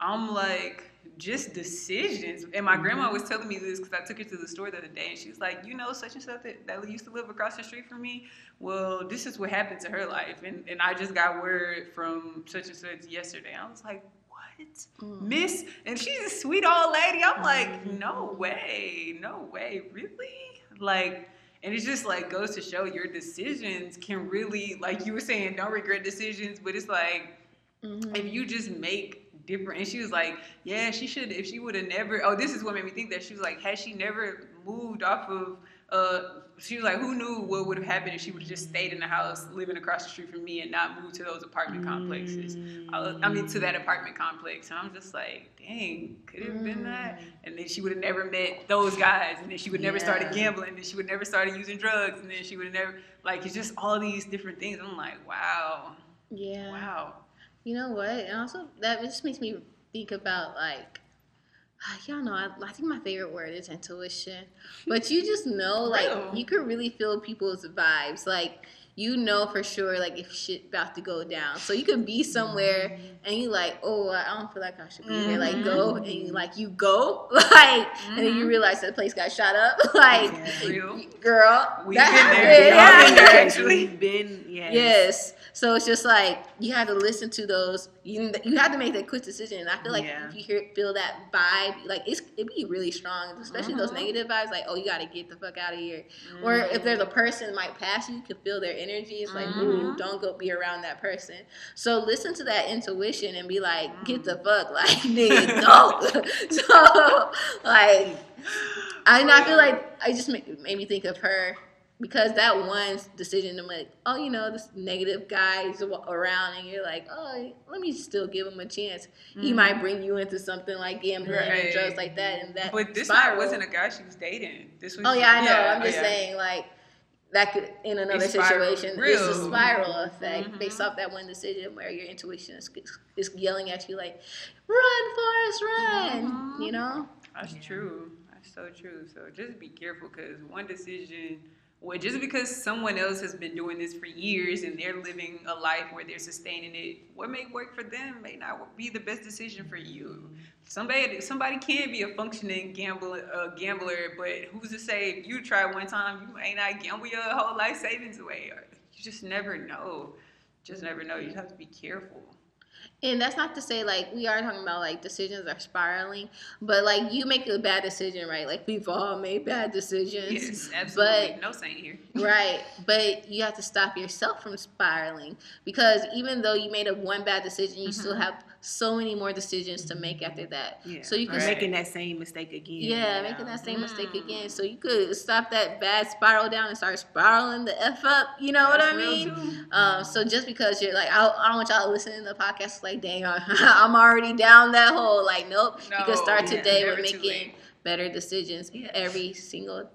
I'm like, just decisions. And my grandma was telling me this because I took her to the store the other day, and she was like, you know, such and such that, that used to live across the street from me. Well, this is what happened to her life, and and I just got word from such and such yesterday. I was like, what, Mm. Miss? And she's a sweet old lady. I'm like, no way, no way, really? Like. And it just like goes to show your decisions can really, like you were saying, don't regret decisions. But it's like Mhm. if you just make different. And she was like yeah she should if she would have never oh this is what made me think that she was like had she never moved off of uh she was like who knew what would have happened if she would have just stayed in the house living across the street from me and not moved to those apartment complexes. I, was- I mean to that apartment complex. And i'm just like dang could it have been that. And then she would have never met those guys. And then she would never started gambling. And then she would never started using drugs. And then she would have never like it's just all these different things. I'm like wow. Yeah. wow You know what? And also that just makes me think about like uh, y'all know I, I think my favorite word is intuition. But you just know like you could really feel people's vibes. Like you know for sure like if shit about to go down. So you could be somewhere and you like, oh I don't feel like I should be here. Like go and you like you go like and then you Mhm. realize that place got shot up. like Yeah. Girl, We've that been there. Yeah. been there, actually. We've been, yes. Yes. So it's just like you have to listen to those. You you have to make that quick decision. And I feel like Yeah. if you hear feel that vibe, like it's it be really strong, especially those Mhm. negative vibes. Like oh, you got to get the fuck out of here. Or if there's a person might pass you, you can feel their energy. It's like ooh, Mhm. don't go be around that person. So listen to that intuition and be like, get the fuck, like nigga, don't. so like I, and I feel like I just made, made me think of her because that one decision to like, oh, you know, this negative guy is around, and you're like, oh, let me still give him a chance. He might bring you into something like gambling and drugs like that, and that. But this spiral. guy wasn't a guy she was dating. This was. Oh yeah, I know. I'm oh, just yeah. saying, like that could in another It's situation, it's a spiral effect Mhm. based off that one decision where your intuition is, is yelling at you like, "Run, Forrest, run!" Mhm. You know. That's Yeah. true. That's so true. So just be careful because one decision, well, just because someone else has been doing this for years and they're living a life where they're sustaining it, what may work for them may not be the best decision for you. Somebody, somebody can be a functioning gambler, uh, gambler, but who's to say if you try one time, you may not gamble your whole life savings away. You just never know. Just never know. You just have to be careful. And that's not to say like we are talking about like decisions are spiraling, but like you make a bad decision, right? Like we've all made bad decisions. Yes, absolutely. But no saint here. Right, but you have to stop yourself from spiraling because even though you made a one bad decision, you still Mhm. have so many more decisions to make after that. Yeah. So you Or can Right. making that same mistake again. yeah, you making that same mistake Mm. again. So you could stop that bad spiral down and start spiraling the f up. You know what I mean? Um, so just because you're like, I, I don't want y'all listening to the podcast like, dang, I'm already down that hole. Like, nope. you can start yeah, today never with making better decisions Yes. every single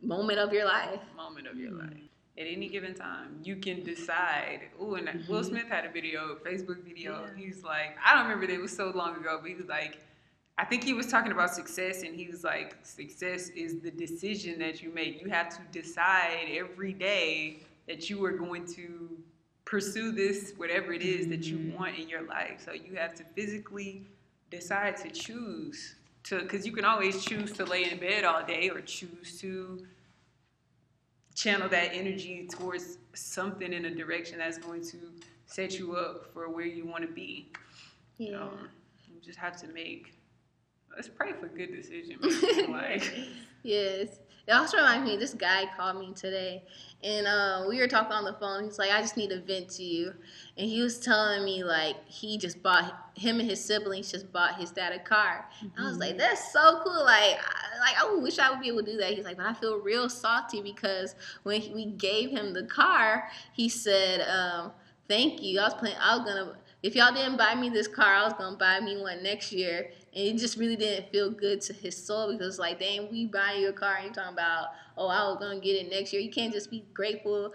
moment of your life. moment of your life. At any given time, you can decide. Oh, and Will Mhm. Smith had a video, Facebook video. Yeah. He's like, I don't remember it was so long ago, but he was like, I think he was talking about success, and he was like, success is the decision that you make. You have to decide every day that you are going to pursue this, whatever it is that you Mhm. want in your life. So you have to physically decide to choose to, because you can always choose to lay in bed all day or choose to channel that energy towards something in a direction that's going to set you up for where you want to be. Yeah. Um, you just have to make. Let's pray for good decision making. like, Yes. It also reminds me, this guy called me today and uh, we were talking on the phone. He's like, I just need to vent to you. And he was telling me, like, he just bought, him and his siblings just bought his dad a car. And I was like, that's so cool. Like, I, like I wish I would be able to do that. He's like, but I feel real salty because when he- we gave him the car, he said, um, thank you. I was playing, I was going to, if y'all didn't buy me this car, I was going to buy me one next year and it just really didn't feel good to his soul because like dang we buying you a car and you talking about oh I was gonna get it next year. You can't just be grateful.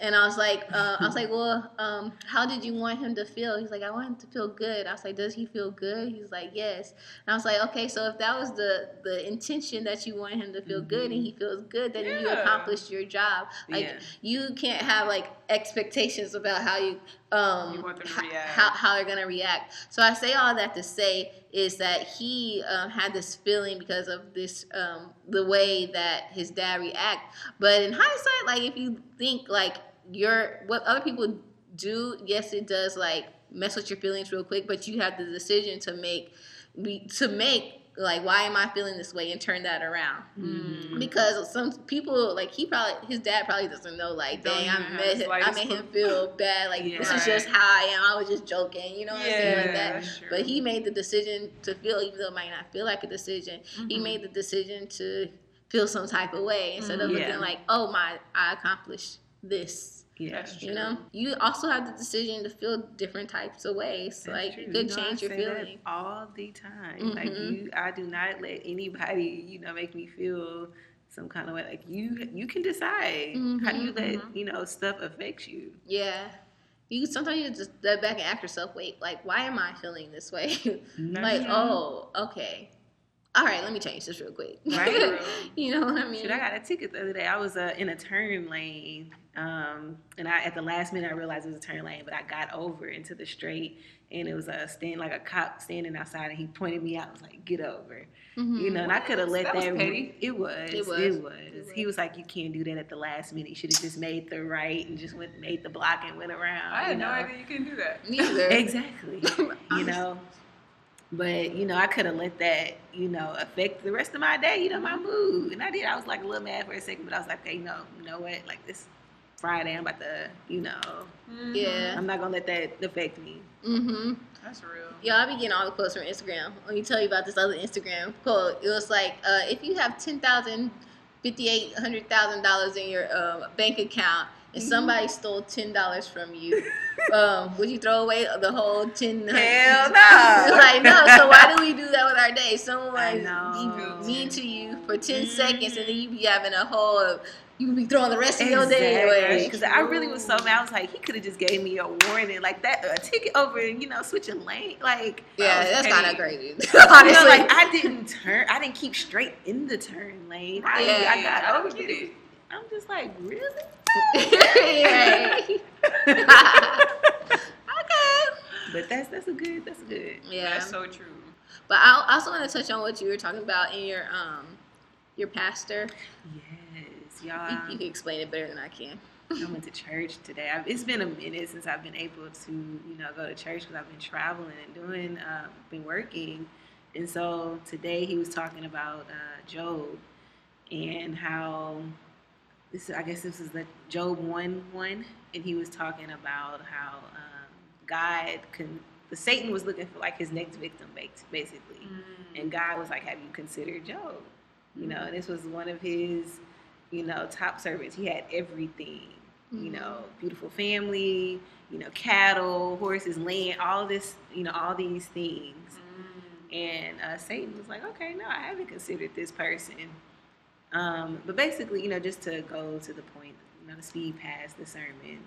And I was like uh, I was like well um, how did you want him to feel? He's like I want him to feel good. I was like does he feel good? He's like yes. And I was like okay so if that was the the intention that you want him to feel good and he feels good then you accomplished your job. Like Yeah. you can't have like expectations about how you um You want them to react. how, how they're gonna react so i say all that to say is that he um, had this feeling because of this um, the way that his dad react but in hindsight like if you think like your what other people do yes it does like mess with your feelings real quick but you have the decision to make to make like why am i feeling this way and turn that around Mhm. because some people like he probably his dad probably doesn't know like dang I made him, I made him feel bad like Yeah. this is just how I am I was just joking you know what I'm saying like that true. but he made the decision to feel even though it might not feel like a decision he Mhm. made the decision to feel some type of way instead of Mhm. looking Yeah. like oh my I accomplished this Yeah. That's you know you also have the decision to feel different types of ways That's like true. you could know, change your say that feeling all the time. Like Mhm. you, I do not let anybody, you know, make me feel some kind of way. Like you, you can decide how do you let mhm. you know stuff affect you. yeah you sometimes you just step back and ask yourself wait like why am I feeling this way like oh okay all right let me change this real quick Right. You know what i mean Shit, I got a ticket the other day. I was uh, in a turn lane, um, and I at the last minute I realized it was a turn lane, but I got over into the straight, and it was a stand like a cop standing outside, and he pointed me out. I was like, "Get over," Mhm. you know. And I could have let That that. was petty. It was. It It was. was. It was. He was like, "You can't do that at the last minute. You should have just made the right and just went made the block and went around." I you had no idea you can do that. neither Exactly. you know. But you know, I could have let that, you know, affect the rest of my day, you know, my mood. And I did. I was like a little mad for a second, but I was like, okay, you know, you know what? Like this Friday, I'm about to, you know, Mhm. Yeah. I'm not gonna let that affect me. mm-hmm That's real. Yeah, I be getting all the quotes from Instagram. Let me tell you about this other Instagram quote. It was like, uh, if you have ten thousand, fifty-eight hundred thousand dollars in your uh, bank account, and Mm-hmm. somebody stole ten dollars from you, um, would you throw away the whole ten? Hell no. like no. So why do we do that with our day? Someone I be mean to you for 10 Mhm. seconds, and then you be having a whole, you would be throwing the rest of your day away. Because I really was so mad. I was like, he could have just gave me a warning, like that, a ticket over, and you know, switching lane, like. Yeah, that's kind of crazy. You know, Honestly, like I didn't turn, I didn't keep straight in the turn lane. I, Yeah, I got I over don't get it. I'm just like, really? okay. But that's that's a good that's good. Yeah, That's so true. but I also want to touch on what you were talking about in your um your pastor. You, y'all. you can explain it better than I can. I went to church today. i it's been a minute since I've been able to you know go to church because I've been traveling and doing um, been working, and so today he was talking about uh, Job and how this I guess this is the Job one one, and he was talking about how um, God can the Satan was looking for like his next victim, bas- basically. Mm. And God was like, "Have you considered Job?" You know, and this was one of his, you know, top servants. He had everything. You know, beautiful family. You know, cattle, horses, land, all this. You know, all these things. Mm. And uh, Satan was like, "Okay, no, I haven't considered this person." Um, but basically, you know, just to go to the point, you know, to speed past the sermon,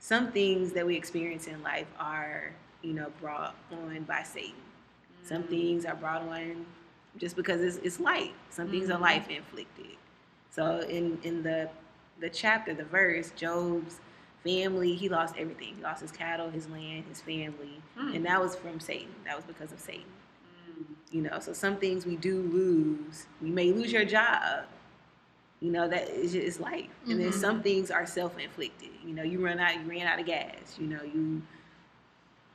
some things that we experience in life are, you know, brought on by Satan. Some Mm. things are brought on just because it's, it's light. Some things are Mhm. life inflicted. So in in the the chapter, the verse, Job's family, he lost everything. He lost his cattle, his land, his family, Mm. and that was from Satan. That was because of Satan. Mm. You know, so some things we do lose. You may lose your job. You know that is just life, and then Mhm. some things are self-inflicted. You know, you run out, you ran out of gas. You know, you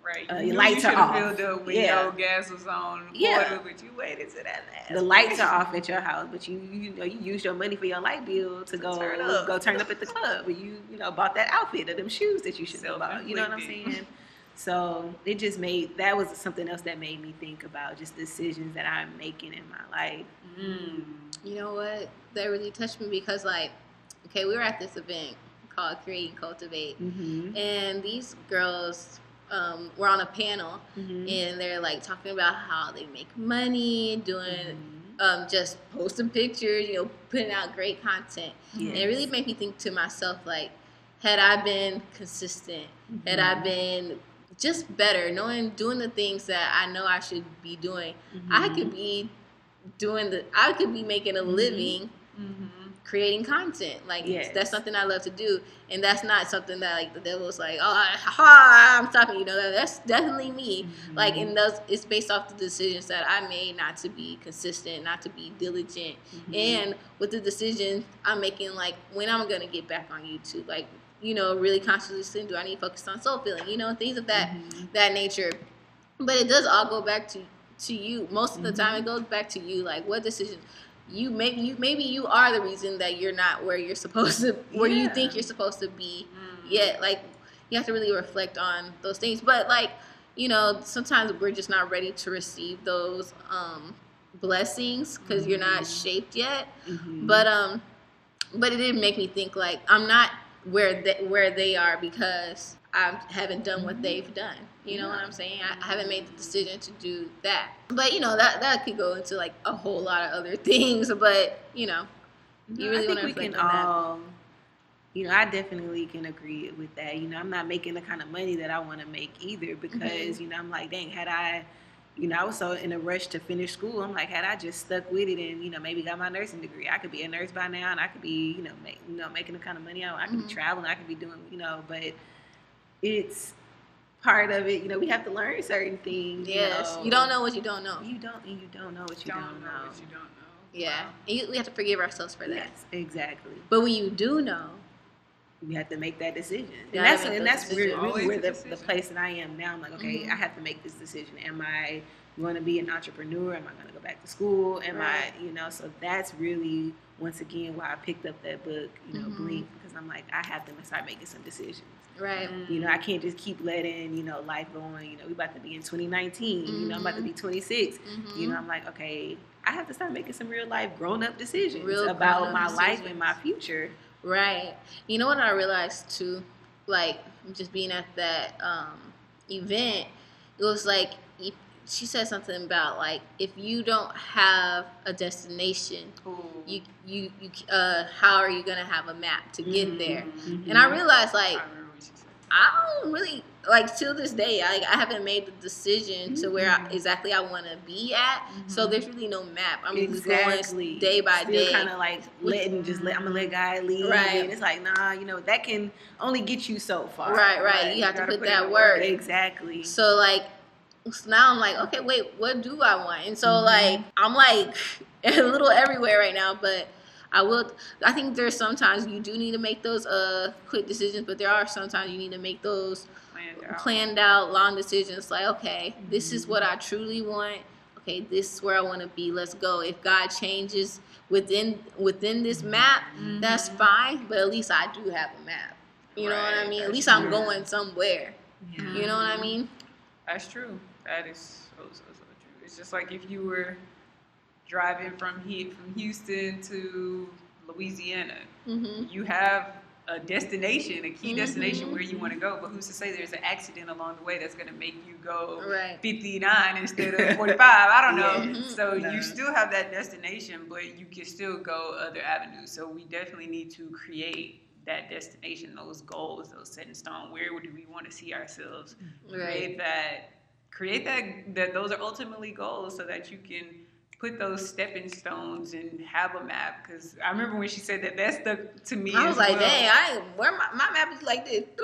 Right. Uh, your lights you are off. filled up when Yeah. your gas was on Yeah. water, but you waited to that last. the lights are off at your house, but you you know you used your money for your light bill to go turn up. go turn up at the club, but you you know bought that outfit or them shoes that you should have bought. You know what I'm saying? So it just made that was something else that made me think about just decisions that I'm making in my life. Mm. You know what? That really touched me because, like, okay, we were at this event called Create and Cultivate, Mm-hmm. and these girls um, were on a panel, Mm-hmm. and they're like talking about how they make money, doing um, just posting pictures, you know, putting out great content. Yes. And it really made me think to myself, like, had I been consistent, had Mm-hmm. I been just better, knowing doing the things that I know I should be doing, Mm-hmm. I could be doing the I could be making a Mhm. living. Creating content. Like Yes. that's something I love to do, and that's not something that like the devil's like, oh, ha, I'm stopping you. know, that, that's definitely me. Mm-hmm. Like, and those it's based off the decisions that I made not to be consistent, not to be diligent, Mm-hmm. and with the decision I'm making, like when I'm gonna get back on YouTube, like you know, really consciously saying, do I need to focus on soul feeling, you know, things of that Mhm. that nature. But it does all go back to to you. Most of the time, it goes back to you. Like what decision you maybe you maybe you are the reason that you're not where you're supposed to where you think you're supposed to be Mm. yet. Like you have to really reflect on those things. But like you know, sometimes we're just not ready to receive those um blessings because you're not Mhm. shaped yet. Mhm. But um, but it did make me think like I'm not where they where they are because I haven't done what they've done. You know what I'm saying? I, I haven't made the decision to do that. But you know that that could go into like a whole lot of other things. But you know, you really I think wanna we can reflect on that. all, you know, I definitely can agree with that. You know, I'm not making the kind of money that I want to make either because, Mm-hmm. you know, I'm like, dang, had I, you know, I was so in a rush to finish school. I'm like, had I just stuck with it and, you know, maybe got my nursing degree, I could be a nurse by now and I could be, you know, make, you know, making the kind of money I, I could Mhm. be traveling, I could be doing, you know, but it's part of it. You know, we have to learn certain things. yes, you, know. you don't know what you don't know. You don't, and you don't know what you don't, don't, know know. what you don't know. Yeah, Wow. and you, we have to forgive ourselves for that. Yes, exactly. But when you do know, you have to make that decision. And that's and that's where, really where the, the place that I am now. I'm like, okay, Mhm. I have to make this decision. Am I going to be an entrepreneur? Am I going to go back to school? Am Right. I, you know, so that's really once again why I picked up that book, you know, Mhm. Blink, because I'm like, I have to start making some decisions. right? You know, I can't just keep letting, you know, life go on. You know, we about to be in 2019. You know, I'm about to be 26. Mhm. You know, I'm like, okay, I have to start making some real life grown up decisions Real about grown-up my life and my future. Right. You know what I realized too, like just being at that um, event, it was like if- she said something about like if you don't have a destination, Ooh. you you you uh, how are you gonna have a map to get Mhm. there? Mhm. And I realized like remember what she said. I don't really like till this day. I, I haven't made the decision to where I, Mhm. exactly I want to be at. So Mhm. there's really no map. I'm just exactly. going day by Still day. kind of like letting just let I'm gonna let God lead. Right. And it's like nah, you know that can only get you so far. Right, right. You have to put put that work. work. Exactly. So like so now I'm like, okay, wait, what do I want? And so Mhm. like I'm like a little everywhere right now, but I will I think there's sometimes you do need to make those uh quick decisions, but there are sometimes you need to make those Planned out. planned out long decisions like, okay, this is what I truly want. Okay, this is where I want to be. Let's go. If God changes within within this map, that's Mhm. fine, but at least I do have a map. You know what I mean? At that's least I'm going somewhere. Yeah. You know what I mean? That's true. That is so so so true. It's just like if you were driving from he from Houston to Louisiana, hmm you have a destination, a key destination Mhm. where you want to go. But who's to say there's an accident along the way that's going to make you go Right. 59 instead of 45? I don't know. Yeah. So No. you still have that destination, but you can still go other avenues. So we definitely need to create that destination, those goals, those set in stone. Where do we want to see ourselves? Right. Create that. Create that. That those are ultimately goals, so that you can put those stepping stones and have a map. Because I remember when she said that, that stuck to me. I was as like, well. dang, I where my, my map is like this.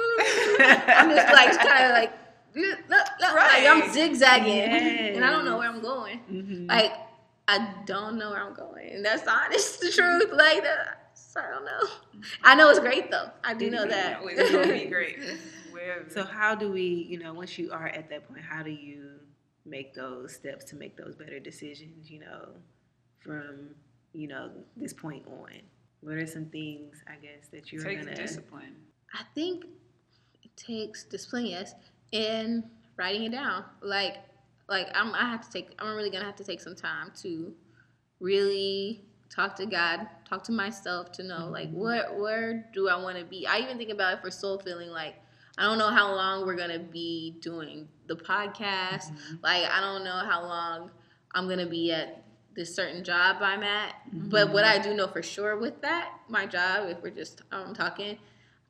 I'm just like kind of like, look, look, like I'm Right. zigzagging, and I don't know where I'm going. Mhm. Like I don't know where I'm going, and that's honest the truth. Like that, so I don't know. I know it's great though. I do know that. It's gonna be great. Wherever. So how do we, you know, once you are at that point, how do you make those steps to make those better decisions, you know, from, you know, this point on? What are some things, I guess, that you're take gonna take discipline. I think it takes discipline, yes, and writing it down. Like, like I'm, I have to take. I'm really gonna have to take some time to really talk to God, talk to myself to know like mm-hmm. what where do I want to be. I even think about it for soul feeling. Like I don't know how long we're gonna be doing the podcast. Like I don't know how long I'm gonna be at this certain job I'm at. But what I do know for sure with that, my job, if we're just um, talking,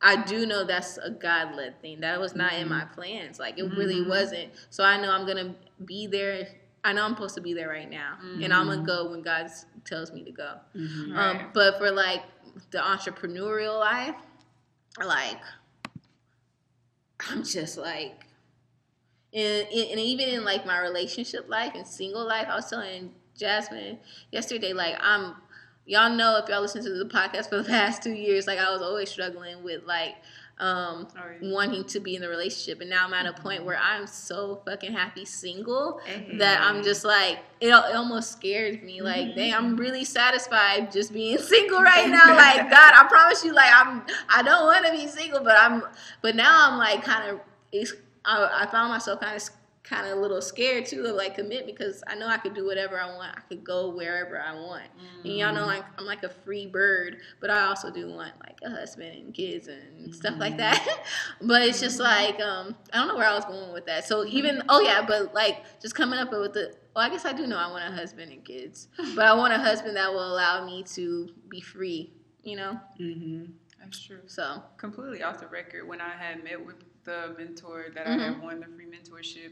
I do know that's a God led thing. That was not in my plans. Like it really Mhm. wasn't. So I know I'm gonna be there. I know I'm supposed to be there right now, and I'm gonna go when God tells me to go. Mhm. Um, Right. but for like the entrepreneurial life, like I'm just like, and, and even in like my relationship life and single life, I was telling Jasmine yesterday, like I'm, y'all know if y'all listen to the podcast for the past two years, like I was always struggling with like um, oh, right. wanting to be in the relationship, and now I'm at a point mm-hmm. where I'm so fucking happy single Hey. that I'm just like it, it almost scares me. Like, mm-hmm. dang, I'm really satisfied just being single right now. Like, God, I promise you, like I'm I don't want to be single, but I'm but now I'm like kind of I, I found myself kind of kind of a little scared too of like commit because I know I could do whatever I want. I could go wherever I want. And y'all know like I'm like a free bird, but I also do want like a husband and kids and stuff like that. but it's just like um I don't know where I was going with that. So even oh yeah, but like just coming up with the well, I guess I do know I want a husband and kids, but I want a husband that will allow me to be free. You know, Mhm. That's true. so Completely off the record. When I had met with the mentor that I Mhm. had won the free mentorship,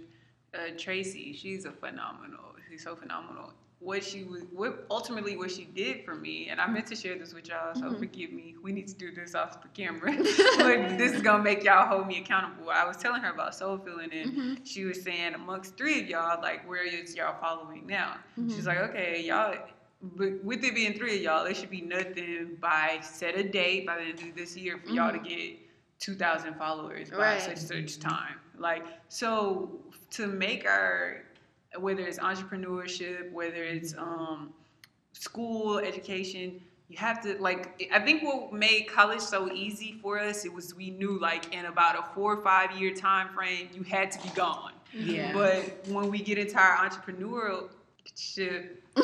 uh, Tracy, she's a phenomenal. She's so phenomenal. What she was, what ultimately what she did for me, and I meant to share this with y'all, so Mhm. forgive me. We need to do this off the camera, but this is gonna make y'all hold me accountable. I was telling her about soul feeling, and Mhm. she was saying amongst three of y'all, like where is y'all following now? Mhm. She's like, okay, y'all. But with it being three of y'all, it should be nothing by set a date by the end of this year for y'all to get two thousand followers by Right. such such time. Like so, to make our whether it's entrepreneurship, whether it's um, school education, you have to like. I think what made college so easy for us, it was we knew like in about a four or five year time frame, you had to be gone. Yeah. But when we get into our entrepreneurship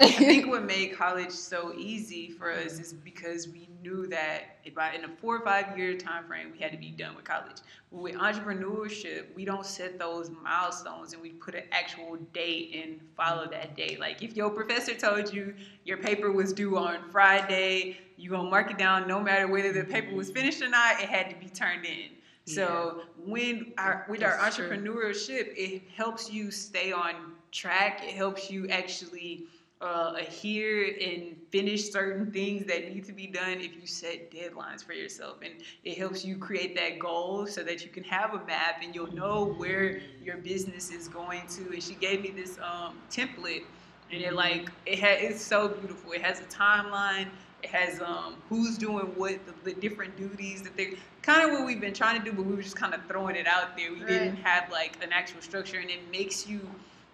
I think what made college so easy for us is because we knew that if I, in a four or five year time frame, we had to be done with college. With entrepreneurship, we don't set those milestones and we put an actual date and follow that date. Like if your professor told you your paper was due on Friday, you gonna mark it down no matter whether the paper was finished or not, it had to be turned in. So when our with our That's true. entrepreneurship, it helps you stay on track. It helps you actually uh, adhere and finish certain things that need to be done if you set deadlines for yourself. And it helps you create that goal so that you can have a map and you'll know where your business is going to. And she gave me this um, template, and it like it had it's so beautiful. It has a timeline. It has um, who's doing what, the, the different duties that they're kind of what we've been trying to do, but we were just kind of throwing it out there. We didn't have like an actual structure, and it makes you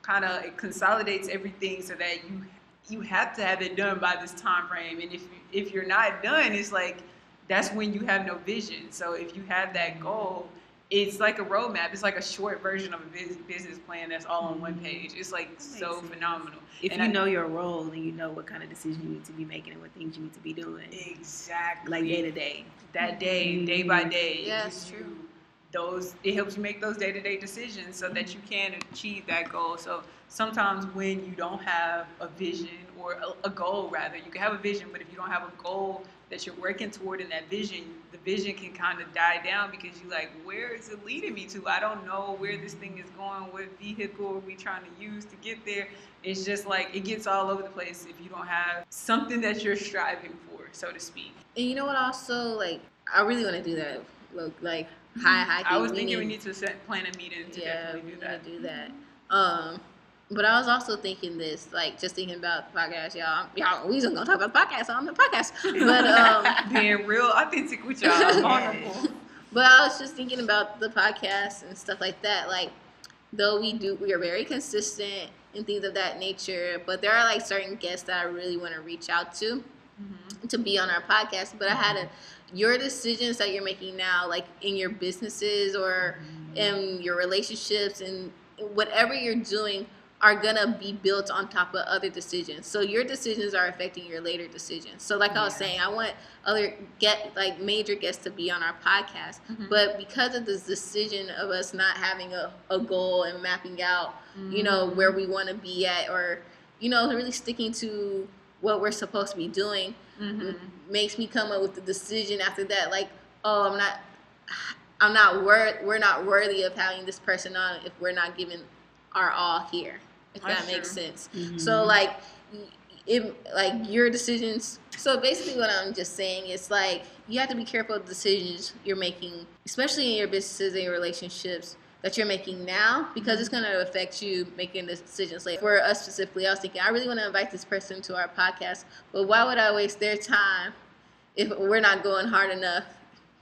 kind of it consolidates everything so that you you have to have it done by this time frame. And if you, if you're not done, it's like that's when you have no vision. So if you have that goal, it's like a roadmap. It's like a short version of a business plan that's all on one page. It's like so sense. phenomenal. If And you I- know your role and you know what kind of decision you need to be making and what things you need to be doing, Exactly. like day to day. that day, day by mm-hmm. day. it Yeah, gives it's you true. Those it helps you make those day to day decisions so that you can achieve that goal. So sometimes when you don't have a vision or a, a goal, rather, you can have a vision, but if you don't have a goal that you're working toward in that vision, the vision can kind of die down because you're like, where is it leading me to? I don't know where this thing is going. What vehicle are we trying to use to get there? It's just like it gets all over the place if you don't have something that you're striving for, so to speak. And you know what? Also, like, I really want to do that. Look, like high hiking. I was thinking we need to set, plan a meeting to yeah, we definitely do need that. to do that. Um, but I was also thinking this, like, just thinking about the podcast, y'all. Y'all, we just gonna talk about the podcast on the podcast. But um, Being real authentic with y'all, vulnerable. But I was just thinking about the podcast and stuff like that. Like, though we do, we are very consistent and things of that nature. But there are like certain guests that I really want to reach out to to be on our podcast. But I had a your decisions that you're making now, like in your businesses or in your relationships and whatever you're doing are gonna be built on top of other decisions. So your decisions are affecting your later decisions. So like I was saying, I want other get like major guests to be on our podcast. Mhm. But because of this decision of us not having a, a goal and mapping out, you know, where we want to be at or, you know, really sticking to what we're supposed to be doing Mhm. makes me come up with the decision after that like oh i'm not i'm not worth we're not worthy of having this person on if we're not giving our all here if That's that makes true. sense Mm-hmm. so like it like your decisions so basically what i'm just saying is like you have to be careful of the decisions you're making especially in your businesses and your relationships that you're making now because it's going to affect you making the decisions later. For us specifically, I was thinking I really want to invite this person to our podcast, but why would I waste their time if we're not going hard enough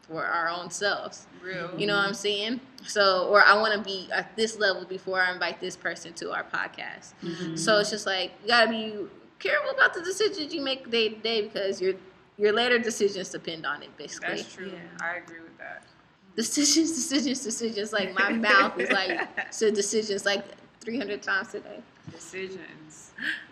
for our own selves? real. You know what I'm saying? So, or I want to be at this level before I invite this person to our podcast. Mm-hmm. So it's just like you gotta be careful about the decisions you make day to day because your your later decisions depend on it. Basically, That's true. Yeah. I agree with that. Decisions, decisions, decisions. Like my mouth is like so decisions like 300 times today. Decisions.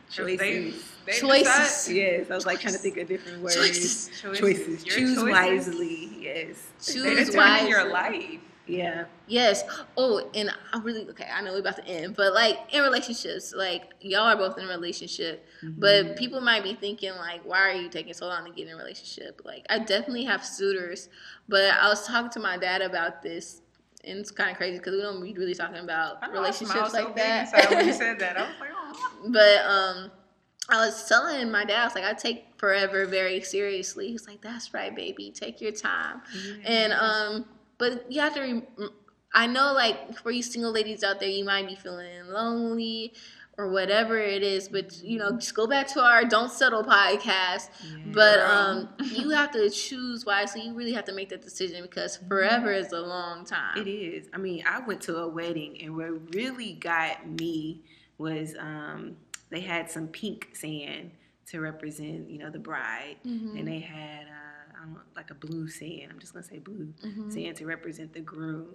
Choices. They, they Choices. decide- Yes, I was like trying to think of different words. Choices. Choices. Choices. Choose choices, wisely. Yes. They Choose determine your life. Yeah. Yes. Oh, and I really okay. I know we're about to end, but like in relationships, like y'all are both in a relationship, Mm-hmm. but people might be thinking like, why are you taking so long to get in a relationship? Like, I definitely have suitors, but I was talking to my dad about this, and it's kind of crazy because we don't be really talking about I know, I smiled relationships so like big that. inside when you said that. I was like, oh. But um, I was telling my dad, I was like, I take forever very seriously. He's like, that's right, baby, take your time. And um, but you have to. Re- I know, like for you single ladies out there, you might be feeling lonely or whatever it is. But you know, just go back to our "Don't Settle" podcast. But um, you have to choose wisely. You really have to make that decision because forever is a long time. It is. I mean, I went to a wedding, and what really got me was um, they had some pink sand to represent, you know, the bride, Mhm. and they had uh, Like a blue sand. I'm just gonna say blue Mhm. sand to represent the groom.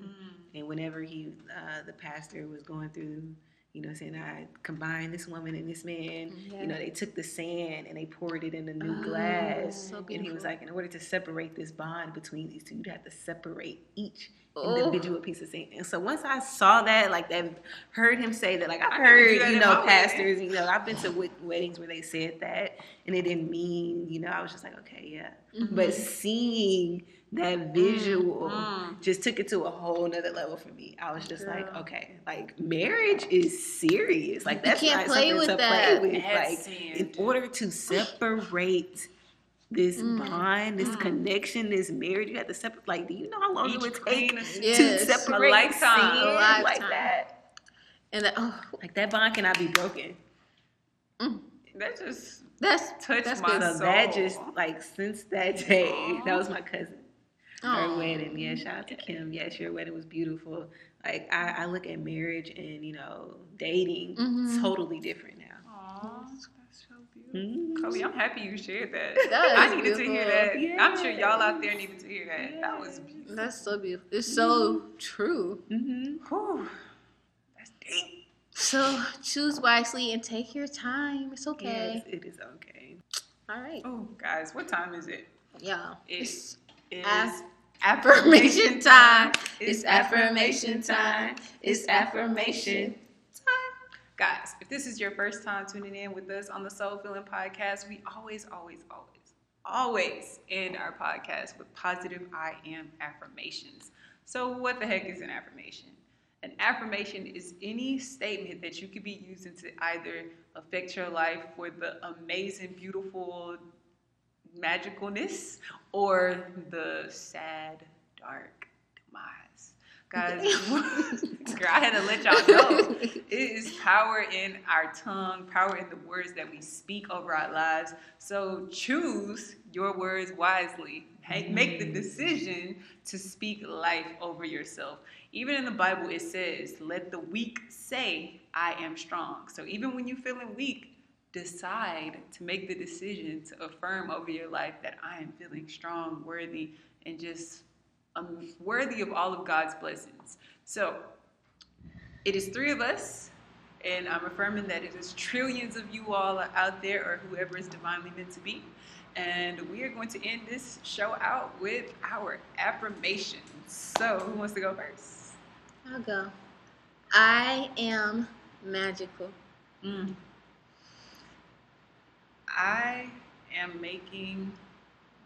Mm. And whenever he, uh, the pastor, was going through, you know, i'm saying I combined this woman and this man, Yeah. you know, they took the sand and they poured it in a new Oh, glass. so and he was like, in order to separate this bond between these two, you'd have to separate each Oh. individual piece of sand. And so once I saw that, like that, heard him say that, like I've I need to do heard, you know, pastors, you know, I've been to weddings where they said that, and it didn't mean, you know, I was just like, okay, yeah. Mhm. But seeing that visual Mm. just took it to a whole nother level for me. I was just like, okay, like marriage is serious. Like that's can't not play something with to that. play with. That's Like sand, in order to separate this Mm. bond, this Mm. connection, this marriage, you have to separate. Like, do you know how long Each it would take of sand. Yes. to A lifetime. sand A like that? And that, oh, Like that bond cannot be broken. That just that's touched that's my good. Soul. that just like since that day, that was my cousin. Her wedding. Yeah, shout out to Kim. Yes, your wedding was beautiful. Like I, I look at marriage and you know dating Mhm. totally different now. Aw, that's so beautiful. Chloe, I'm happy you shared that. That I is needed to hear beautiful. that. I'm sure y'all out there needed to hear that. That was beautiful. That's so beautiful. It's so true. Mm-hmm. Whew. That's deep. So choose wisely and take your time. It's okay. Yes, it is okay. All right. Oh, guys, what time is it? Yeah. It's, It's it's Af- affirmation time. It's affirmation time. It's affirmation time. Guys, if this is your first time tuning in with us on the Soul Filling Podcast, we always, always, always, always end our podcast with positive I am affirmations. So, what the heck is an affirmation? An affirmation is any statement that you could be using to either affect your life for the amazing, beautiful magicalness or the sad, dark demise. Guys, girl, I had to let y'all know it is power in our tongue, power in the words that we speak over our lives. So choose your words wisely. Make the decision to speak life over yourself. Even in the Bible, it says, let the weak say, I am strong. So even when you're feeling weak, decide to make the decision to affirm over your life that I am feeling strong, worthy, and just um, worthy of all of God's blessings. So it is three of us, and I'm affirming that it is trillions of you all out there, or whoever is divinely meant to be. And we are going to end this show out with our affirmations. So, who wants to go first? I'll go. I am magical. Mm. I am making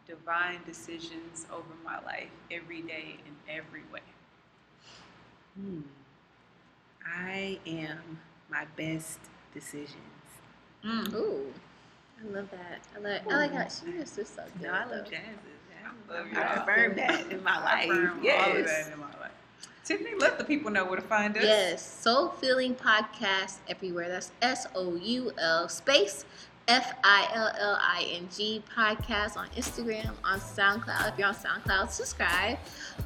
divine decisions over my life every day in every way. Hmm. I am my best decisions. Mm. Ooh, I love that. I like. I like how she is just so good. No, I love though. jazz. I love y'all. affirm that in my I life. all of Yes. that in my life. Tiffany, let the people know where to find us. Yes, Soul Filling Podcast everywhere. That's S O U L space F I L L I N G podcast on Instagram, on SoundCloud. If you're on SoundCloud, subscribe.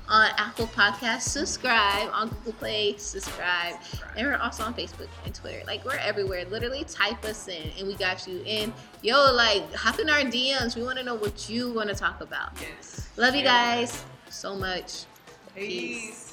On Apple Podcasts, subscribe. On Google Play, subscribe. And we're also on Facebook and Twitter. Like we're everywhere. Literally type us in and we got you in. Yo, like hop in our DMs. We want to know what you want to talk about. Yes. Love you guys so much. Peace.